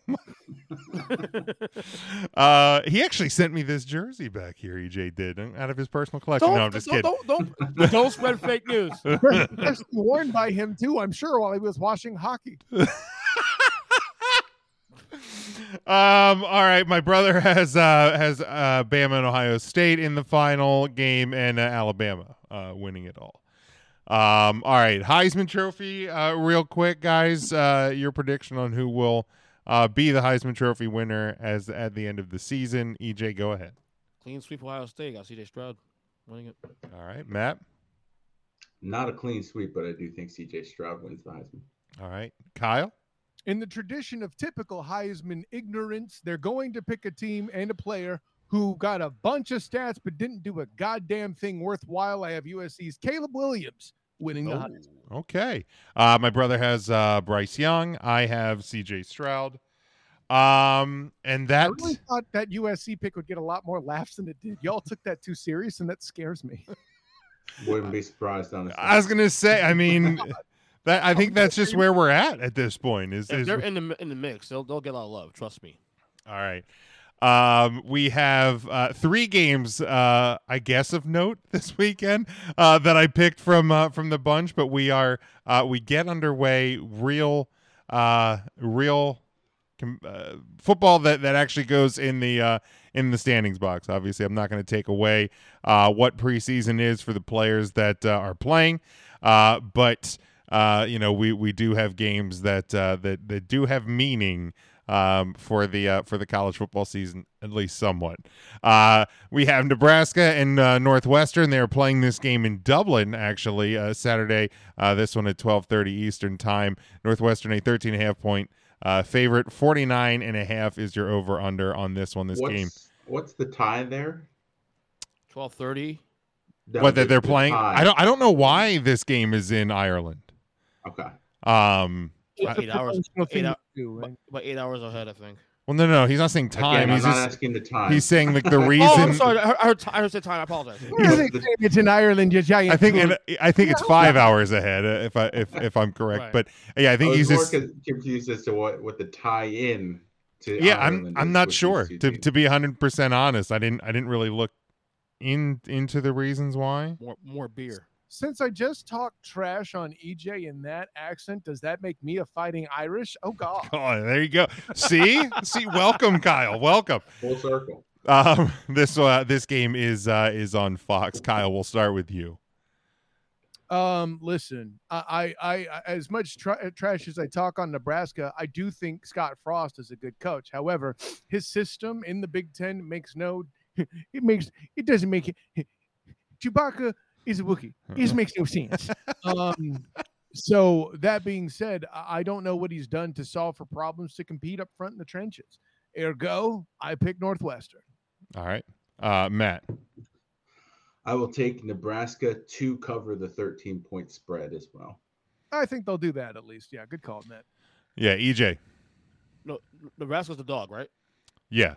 uh he actually sent me this jersey back here, EJ did, out of his personal collection. Don't, no, I'm just don't, kidding. don't, don't, don't spread fake news. Freshly worn by him too. I'm sure while he was watching hockey. Um, all right, my brother has uh has uh Bama and Ohio State in the final game and uh, Alabama uh winning it all. Um, all right, Heisman Trophy. Uh, real quick, guys, uh, your prediction on who will uh, be the Heisman Trophy winner as at the end of the season. EJ, go ahead. Clean sweep Ohio State. Got CJ Stroud winning it. All right, Matt. Not a clean sweep, but I do think CJ Stroud wins the Heisman. All right, Kyle. In the tradition of typical Heisman ignorance, they're going to pick a team and a player who got a bunch of stats but didn't do a goddamn thing worthwhile. I have USC's Caleb Williams winning the Heisman. Okay. Uh, my brother has uh, Bryce Young. I have CJ Stroud. Um, and that I that really thought that USC pick would get a lot more laughs than it did. Y'all took that too serious, and that scares me. Wouldn't be surprised, honestly. I was gonna say. I mean, that I think that's just where we're at at this point. Is, If is they're in the in the mix, they'll they'll get a lot of love. Trust me. all right. Um, we have uh, three games, uh, I guess, of note this weekend uh, that I picked from uh, from the bunch. But we are uh, we get underway real, uh, real uh, football that that actually goes in the uh, in the standings box. Obviously, I'm not going to take away uh, what preseason is for the players that are playing, but you know we we do have games that that that do have meaning um, for the uh, for the college football season, at least somewhat. Uh, we have Nebraska and uh, Northwestern. They are playing this game in Dublin, actually, uh, Saturday. Uh, this one at twelve thirty Eastern time. Northwestern a thirteen and a half point uh, favorite. Forty nine and a half is your over under on this one. This what's, game. What's the tie there? Twelve thirty. No, what that they're playing? tie. I don't. I don't know why this game is in Ireland. Okay. Um. Eight hours. professional Eight, to hou- do, right? but eight hours ahead, I think. Well, no, no, he's not saying time. Again, I'm he's not just asking the time. he's saying like the reason. Oh, reason. I'm sorry. I heard, I heard, ti- heard said time. I apologize. What are? It's in Ireland, you giant. I think coon? in, I think it's five hours ahead uh, if I if if I'm correct. Right. But yeah, I I think was he's more just confused as to what, what the tie-in to. yeah. I'm I'm not sure to teams. to be 100 percent honest. I didn't I didn't really look in into the reasons why. More more beer. Since I just talked trash on EJ in that accent, does that make me a fighting Irish? Oh God! Oh, there you go. See, see, welcome, Kyle. Welcome. Full circle. Um, this uh, this game is uh, is on Fox. Kyle, we'll start with you. Um, listen, I, I, I as much tra- trash as I talk on Nebraska, I do think Scott Frost is a good coach. However, his system in the Big Ten makes no, it makes it doesn't make it. Chewbacca is a Wookiee. It just makes no sense. Um, so that being said, I I don't know what he's done to solve for problems to compete up front in the trenches. Ergo, I pick Northwestern. All right, uh, Matt. I will take Nebraska to cover the 13 point spread as well. I think they'll do that at least. Yeah, good call, Matt. Yeah, EJ. No, Nebraska's the dog, right? Yeah.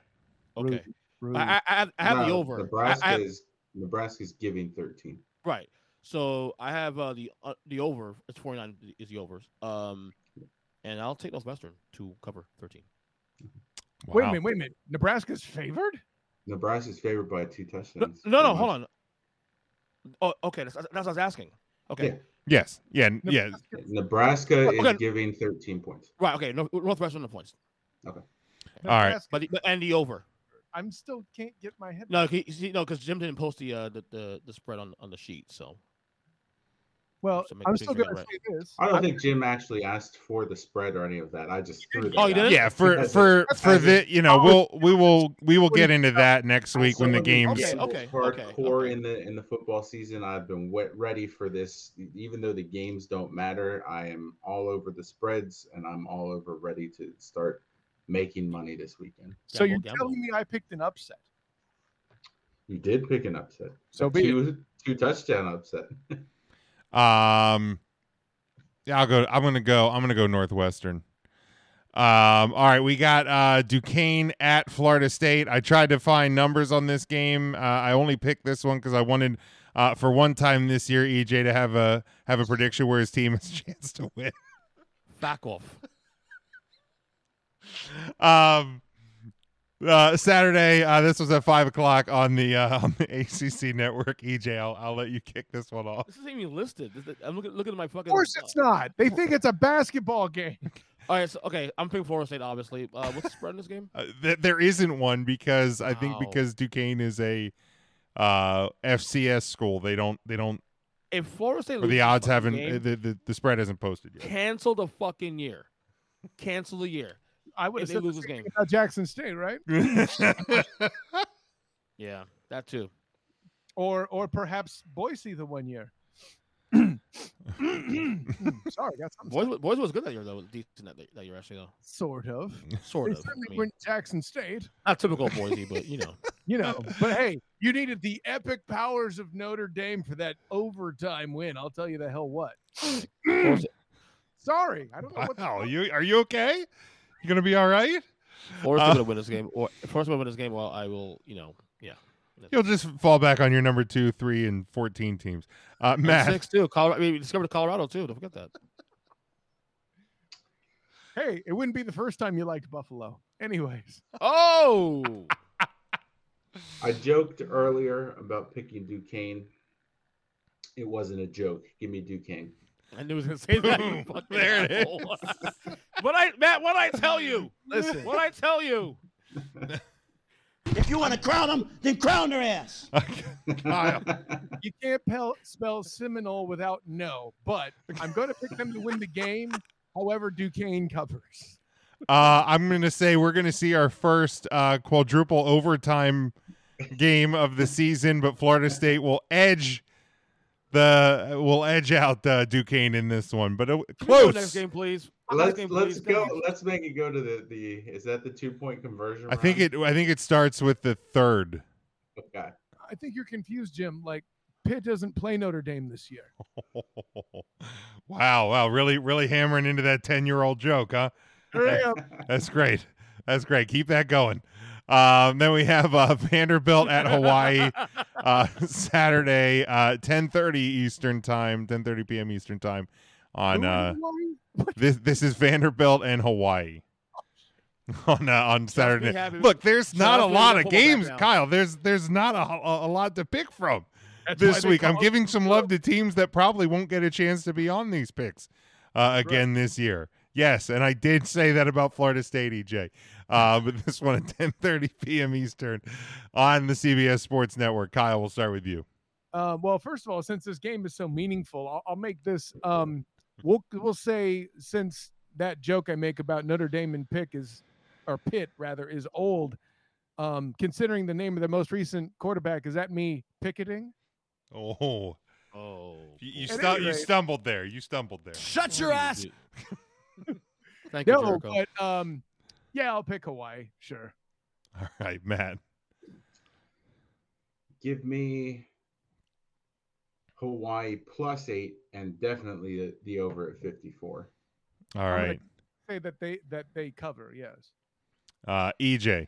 Okay. Rude. I, I, I have, I have the over. Nebraska I have- is Nebraska's giving 13. Right. So I have uh, the uh, the over. It's forty nine is the overs. Um, and I'll take Northwestern to cover thirteen. Wait a minute, wait a minute. Nebraska's favored? Nebraska's favored by two No, touchdowns. no, no, Pretty hold on. Oh, okay. That's, that's what I was asking. Okay. Yeah. Yes. Yeah. n- Yeah. Nebraska Okay. is giving 13 points. Right. Okay. Northwestern the points, Okay. All right. Nebraska- but, the, but and the over. I'm still can't get my head. No, he, see, no, because Jim didn't post the, uh, the the the spread on on the sheet. So Well, So I'm still gonna got say this. I don't I'm- think Jim actually asked for the spread or any of that. I just threw that Oh, you out. didn't? Yeah, for That's for it. for I the you know we'll we will we will get into that next week when the games. Okay, okay, okay, hardcore okay. in the in the football season. I've been wet, ready for this. Even though the games don't matter, I am all over the spreads and I'm all over ready to start making money this weekend. So you're Gamble, gamble. telling me I picked an upset? You did pick an upset. So A be it. two two touchdown upset. Um, yeah, I'll go. I'm gonna go. I'm gonna go Northwestern. Um, all right, we got uh, Duquesne at Florida State. I tried to find numbers on this game. Uh, I only picked this one because I wanted, uh, for one time this year, EJ to have a have a prediction where his team has a chance to win. back off. Um, uh, Saturday. Uh, this was at five o'clock on the uh, on the ACC network. EJ, I'll, I'll let you kick this one off. This isn't even listed. This- I'm looking looking at my fucking. Of course it's not. They think it's a basketball game. All right. So, okay. I'm picking Florida State, obviously. Uh, what's the spread in this game? Uh, th- there isn't one because I think because Duquesne is a uh, FCS school, they don't they don't if Florida State the odds haven't. game, The, the the spread hasn't posted yet. cancel the fucking year. Cancel the year. I would if have they said lose this game. about Jackson State, right? Yeah, that too. or or perhaps Boise the one year. Hmm, sorry, got something. Boys, wa- boys was good that year though. Decent that, that year actually though. Sort of. Sort They of. I certainly mean, weren't Jackson State. not typical Boise, but you know. You know, but hey, you needed the epic powers of Notre Dame for that overtime win. I'll tell you the hell what. Sorry, I don't know what. Wow, you are you okay? You gonna be all right? Florida Uh, State gonna win this game, or if Florida State win this game, well, I will. You know, yeah. You'll just fall back on your number two, three, and fourteen teams. Uh, And Matt, six too. Colorado. I mean, we discovered Colorado too. Don't forget that. Hey, it wouldn't be the first time you liked Buffalo. Anyways, Oh, I joked earlier about picking Duquesne. It wasn't a joke. Give me Duquesne. I knew he was gonna say that. Fucking There it asshole. what I Matt? What I tell you? listen. What I tell you? If you want to crown them, then crown their ass. Kyle. you can't pel- spell Seminole without no, but I'm going to pick them to win the game. However, Duquesne covers. Uh, I'm going to say we're going to see our first uh, quadruple overtime game of the season, but Florida State will edge the will edge out uh, Duquesne in this one, but uh, Can we go close. Next game, please. Let's Next game, let's please. go. Let's make it go to the the. Is that the two point conversion? I think it. I think it starts with the third. Okay. I think you're confused, Jim. Like Pitt doesn't play Notre Dame this year. wow! Wow! Really, really hammering into that ten year old joke, huh? Hurry up. That's great. That's great. Keep that going. Um, then we have uh, Vanderbilt at Hawaii uh, Saturday, uh, ten thirty Eastern time, ten thirty p.m. Eastern time. On uh, this, this is Vanderbilt and Hawaii on uh, on Saturday. Look, there's Trust not a lot of games. Kyle. There's there's not a, a, a lot to pick from That's this week. I'm giving some love to teams that probably won't get a chance to be on these picks uh, again this year. Yes, and I did say that about Florida State, EJ. Uh, but this one at 10:30 p.m. Eastern on the CBS Sports Network. Kyle, we'll start with you. Uh, well, first of all, since this game is so meaningful, I'll, I'll make this. Um, we'll we'll say since that joke I make about Notre Dame and Pick is, or Pitt rather, is old. Um, considering the name of the most recent quarterback, is that me picketing? Oh, Oh, you you, stu- any you stumbled there. You stumbled there. Shut your ass. Thank you, No, Jericho. but um, yeah, I'll pick Hawaii. Sure. All right, Matt. Give me Hawaii plus eight and definitely the, the over at 54. All right. I'm Say that they that they cover. Yes. uh, EJ.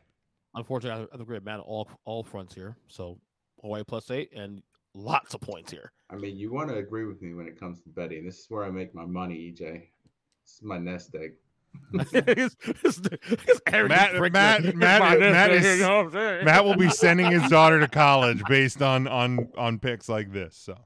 Unfortunately, I have a great man all all fronts here. So Hawaii plus eight and lots of points here. I mean, you want to agree with me when it comes to betting. This is where I make my money, EJ. This is my nest egg. Matt- Matt- Matt- Matt is- you know what I'm saying? Matt will be sending his daughter to college based on on on picks like this. So, um,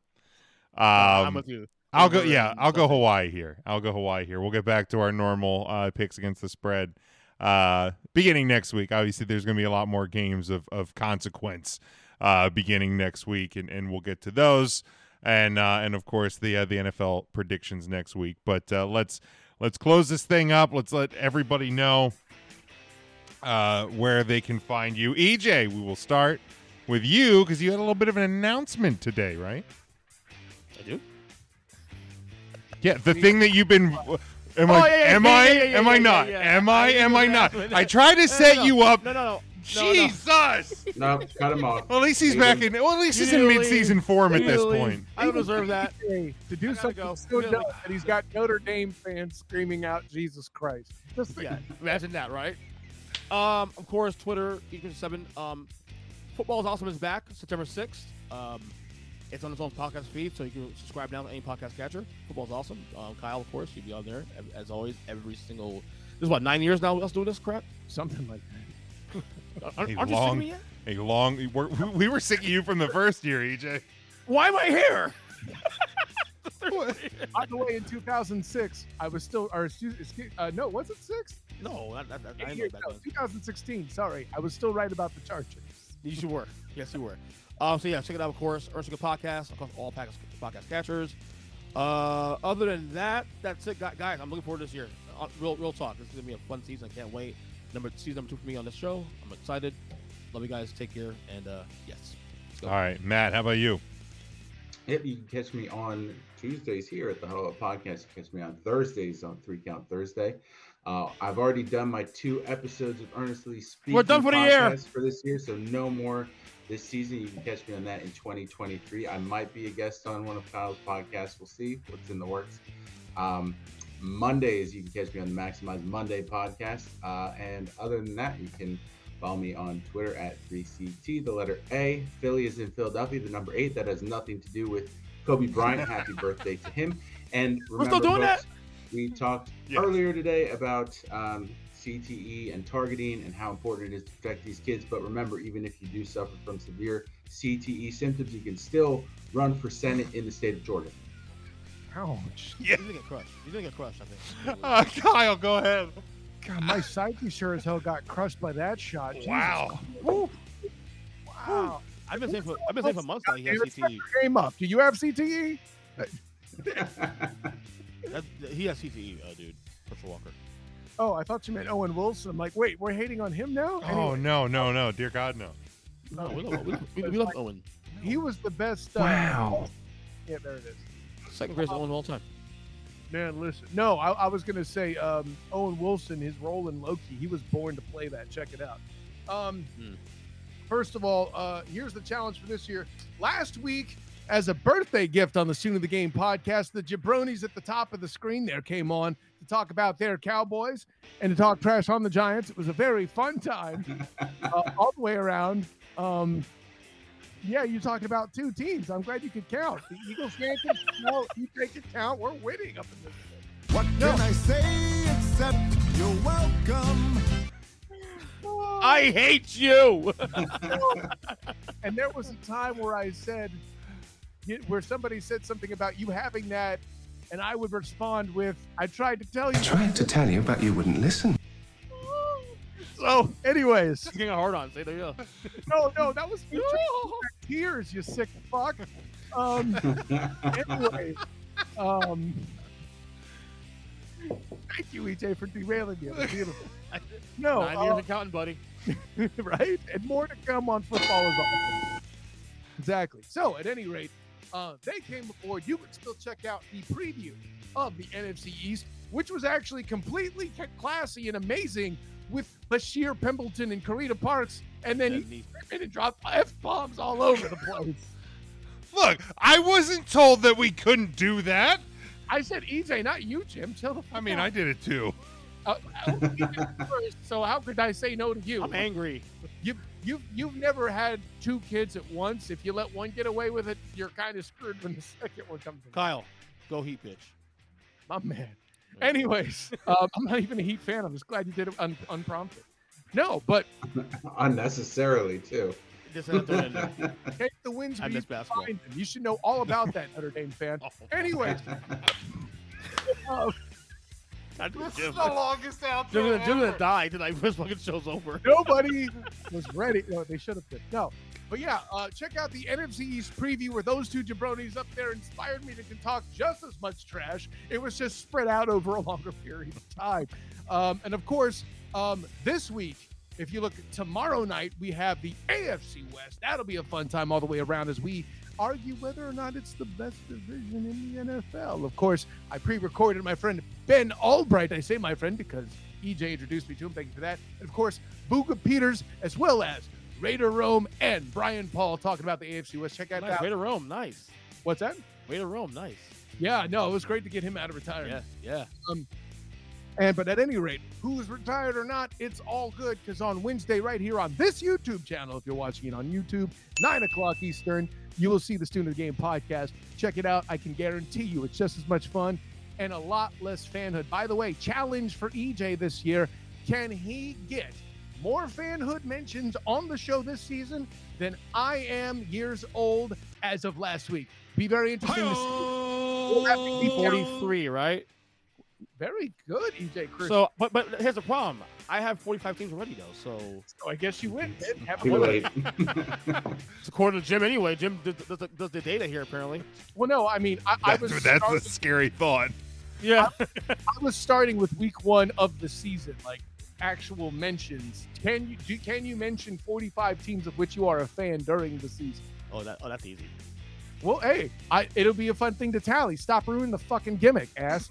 I'm with you. I'll go. Yeah, I'll go. Hawaii here. I'll go Hawaii here. We'll get back to our normal uh, picks against the spread uh, beginning next week. Obviously, there's going to be a lot more games of of consequence uh, beginning next week, and, and we'll get to those, and uh, and of course the uh, the NFL predictions next week. But uh, let's let's close this thing up. Let's let everybody know uh, where they can find you. EJ, we will start with you because you had a little bit of an announcement today, right? I do. Yeah, the thing that you've been. Am I? am I? am I not? Am I? Am I not? I try to set you up. No, no, no. No, no. Jesus. No, cut him off. Well, at least he's back in. Well, at least he's in need mid-season form at this to point. I don't deserve that. Hey, to do gotta something go. so Really? dumb that he's got Notre Dame fans screaming out Jesus Christ. Just think Yeah, imagine that, right? Um, of course, Twitter, Equals Seven. Um, Football is Awesome is back September sixth. Um, it's on its own podcast feed, so you can subscribe now to any podcast catcher. Football's awesome. Um, Kyle, of course, you'll be on there as- as always. Every single. This is what nine years now. With us doing this crap. something like that. Aren't, A aren't you sick of long, me yet? a long. We're, we were sick of you from the first year, EJ. Why am I here? By the way, in 2006, I was still, or excuse, excuse uh, no, was it six? no, that, that, that, I know years, back no, then. 2016. Sorry, I was still right about the Chargers. You were. Yes, you were. Um, so yeah, check it out, of course. Ursula Podcast, across all podcast, podcast catchers. Uh, other than that, that's it, guys. I'm looking forward to this year. Uh, real, real talk. This is gonna be a fun season. I can't wait. Number season number two for me on this show. I'm excited. Love you guys. Take care. And uh, yes. All right, Matt, how about you? Yep, you can catch me on Tuesdays here at the Huddle Up Podcast. You can catch me on Thursdays on Three Count Thursday. Uh, I've already done my two episodes of Earnestly Speaking. We're done for the year. for this year, so no more this season. You can catch me on that in 2023. I might be a guest on one of Kyle's podcasts. We'll see what's in the works. Um, Mondays, you can catch me on the Maximize Monday podcast. Uh, and other than that, you can follow me on Twitter at 3CT, the letter A. Philly is in Philadelphia, the number eight. That has nothing to do with Kobe Bryant. Happy birthday to him. And We're still remember, doing folks, we talked earlier today about um, CTE and targeting and how important it is to protect these kids. But remember, even if you do suffer from severe CTE symptoms, you can still run for Senate in the state of Georgia. Ouch. Yeah. He's gonna get crushed. He's gonna get crushed. I think. Uh, Kyle, go ahead. God, my psyche sure as hell got crushed by that shot. Wow. Woo. Wow. I've been saying for I've been saying for months now he has CTE. your Game up. Do you have? CTE? That, he has CTE, uh, dude. Herschel Walker. Oh, I thought you meant Owen Wilson. I'm like, wait, we're hating on him now? Oh no, no, no, dear God, no. No, we love, we, we, we love Owen. He was the best. Uh, Wow. Yeah, there it is. Second greatest Owen of all time. Man, listen. No, I, I was gonna say um, Owen Wilson, his role in Loki. He was born to play that. Check it out. Um, Hmm. First of all, uh, here's the challenge for this year. Last week, as a birthday gift on the Student of the Game podcast, the jabronis at the top of the screen there came on to talk about their Cowboys and to talk trash on the Giants. It was a very fun time uh, all the way around. Um, yeah, you're talking about two teams. I'm glad you could count. The Eagles, Yankees, no, you take it count. We're winning up in this. What can I say except you're welcome? I hate you. and there was a time where I said, where somebody said something about you having that, and I would respond with, "I tried to tell you." I tried to tell you, but you wouldn't listen. So, anyways, He's getting a hard on. Say there you go. no, no, that was me trying to back tears, you sick fuck. Um, anyway, um, thank you, EJ, for derailing me. Beautiful. No, Nine uh, years of counting, buddy. right? And more to come on football is awesome. Exactly. So, at any rate, uh, they came aboard. You can still check out the preview of the NFC East, which was actually completely classy and amazing with Bashir Pimpleton and Karita Parks, and then Dead he knee. and dropped f bombs all over the place. Look, I wasn't told that we couldn't do that. I said EJ, not you, Jim. Chill the fuck I mean, out. I did it too. Uh, we did it first, so how could I say no to you? I'm angry. You've you've you've never had two kids at once. If you let one get away with it, you're kind of screwed when the second one comes. along. Kyle, go heat pitch. My man. Anyways, um, I'm not even a Heat fan. I'm just glad you did it un- unprompted. No, but Unnecessarily, too. Just had to throw it in there. take the wins I where you miss can basketball. find them. You should know all about that Notre Dame fan. Anyways, uh, God, This is the longest outro Jim's gonna, Jim's gonna ever. die tonight. This fucking show's over. nobody was ready. No, they should have been. No. But yeah, uh, check out the NFC East preview where those two jabronis up there inspired me to talk just as much trash. It was just spread out over a longer period of time. Um, and of course, um, this week, if you look tomorrow night, we have the AFC West. That'll be a fun time all the way around as we argue whether or not it's the best division in the NFL. Of course, I pre-recorded my friend Ben Albright. I say my friend because EJ introduced me to him. Thank you for that. And of course, Booga Peters, as well as Raider Rome and Brian Paul talking about the AFC West. Check that Nice. out. Way to Rome. Nice. What's that? To Rome. Nice. Yeah, no, it was great to get him out of retirement. Yeah. Yeah. Um, and but at any rate, who's retired or not, it's all good because on Wednesday, right here on this YouTube channel, if you're watching it on YouTube, nine o'clock Eastern, you will see the Student of the Game podcast. Check it out. I can guarantee you it's just as much fun and a lot less fanhood. By the way, challenge for EJ this year. Can he get more fanhood mentions on the show this season than I am years old as of last week? Be very interesting to see. We'll have to 43, right? Very good, EJ Chris. So, but but here's the problem. I have 45 teams already though, so So I guess you win. Have a Too late. it's according to Jim anyway. Jim does, does, the- does the data here apparently. Well, no, I mean, I, I That's, was that's a scary thought. Yeah. I was starting with week one of the season, like actual mentions. Can you do, can you mention 45 teams of which you are a fan during the season? Oh, that oh that's easy. Well, hey, I, it'll be a fun thing to tally. Stop ruining the fucking gimmick, ass.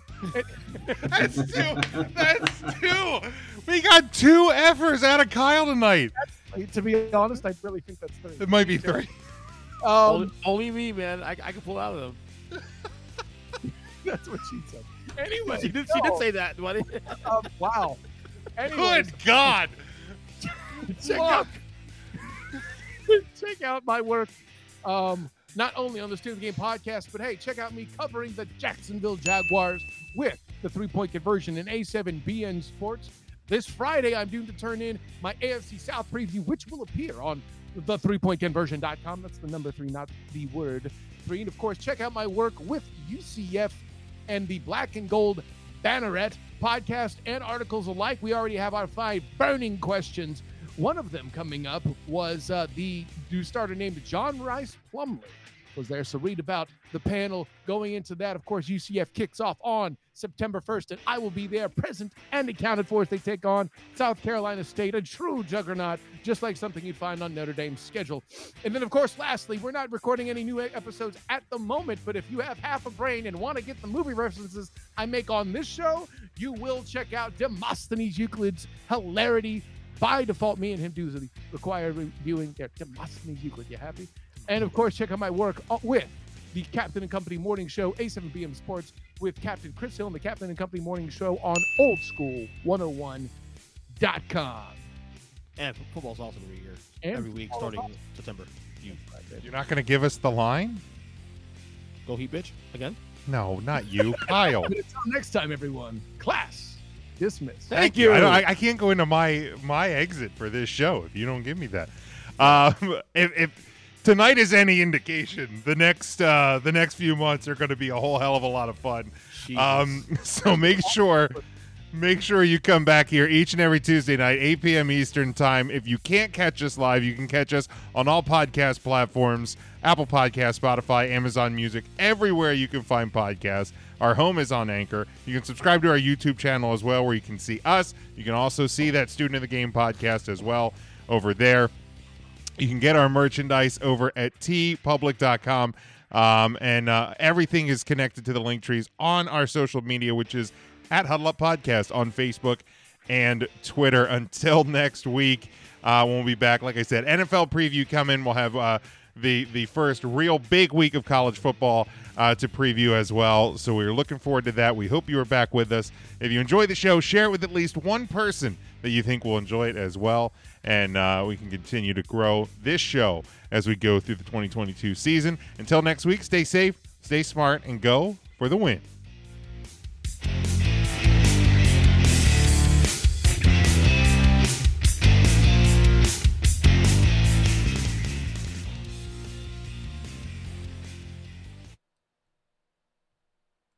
That's two. That's two. We got two effers out of Kyle tonight. to be honest, I really think that's three. It might be three. only, Um, only me, man. I, I can pull out of them. that's what she said. Anyway, She did. She did say that, buddy. um, wow. Anyways, Good God. check out check out my work um not only on the Steal the Game podcast, but hey, check out me covering the Jacksonville Jaguars with the three point conversion in A7BN Sports. This Friday, I'm due to turn in my AFC South preview, which will appear on the three point conversion.com. That's the number three, not the word three. And of course, check out my work with UCF and the Black and Gold Banneret podcast and articles alike. We already have our five burning questions. One of them coming up was uh, the new starter named John Rhys Plumlee was there. So read about the panel going into that. Of course, UCF kicks off on September 1st, and I will be there present and accounted for as they take on South Carolina State, a true juggernaut, just like something you'd find on Notre Dame's schedule. And then, of course, lastly, we're not recording any new episodes at the moment, but if you have half a brain and want to get the movie references I make on this show, you will check out Demosthenes Euclid's hilarity. By default, me and him do the required reviewing there. Demosthenes Euclid, you happy? And of course, check out my work uh, with the Captain and Company Morning Show, A7PM Sports, with Captain Chris Hill and the Captain and Company Morning Show on Old School 101.com. And f- football's also gonna be here And every week starting is September. You You're not going to give us the line? go heat, bitch. Again. No, not you, Kyle. Until next time, everyone, class dismissed. Thank I, don't- I, I can't go into my my exit for this show if you don't give me that. Um, if, if tonight is any indication, the next uh, the next few months are going to be a whole hell of a lot of fun. Um, so make sure make sure you come back here each and every Tuesday night, 8 p.m. Eastern time. If you can't catch us live, you can catch us on all podcast platforms: Apple Podcast, Spotify, Amazon Music, everywhere you can find podcasts. Our home is on Anchor. You can subscribe to our YouTube channel as well, where you can see us. You can also see that Student of the Game podcast as well over there. You can get our merchandise over at teepublic.com. Um, and uh, everything is connected to the Linktrees on our social media, which is at Huddle Up Podcast on Facebook and Twitter. Until next week, uh, when we'll be back, like I said, NFL preview coming. We'll have uh, the the first real big week of college football uh, to preview as well. So we're looking forward to that. We hope you are back with us. If you enjoy the show, share it with at least one person that you think will enjoy it as well. And uh, we can continue to grow this show as we go through the 2022 season. Until next week, stay safe, stay smart, and go for the win.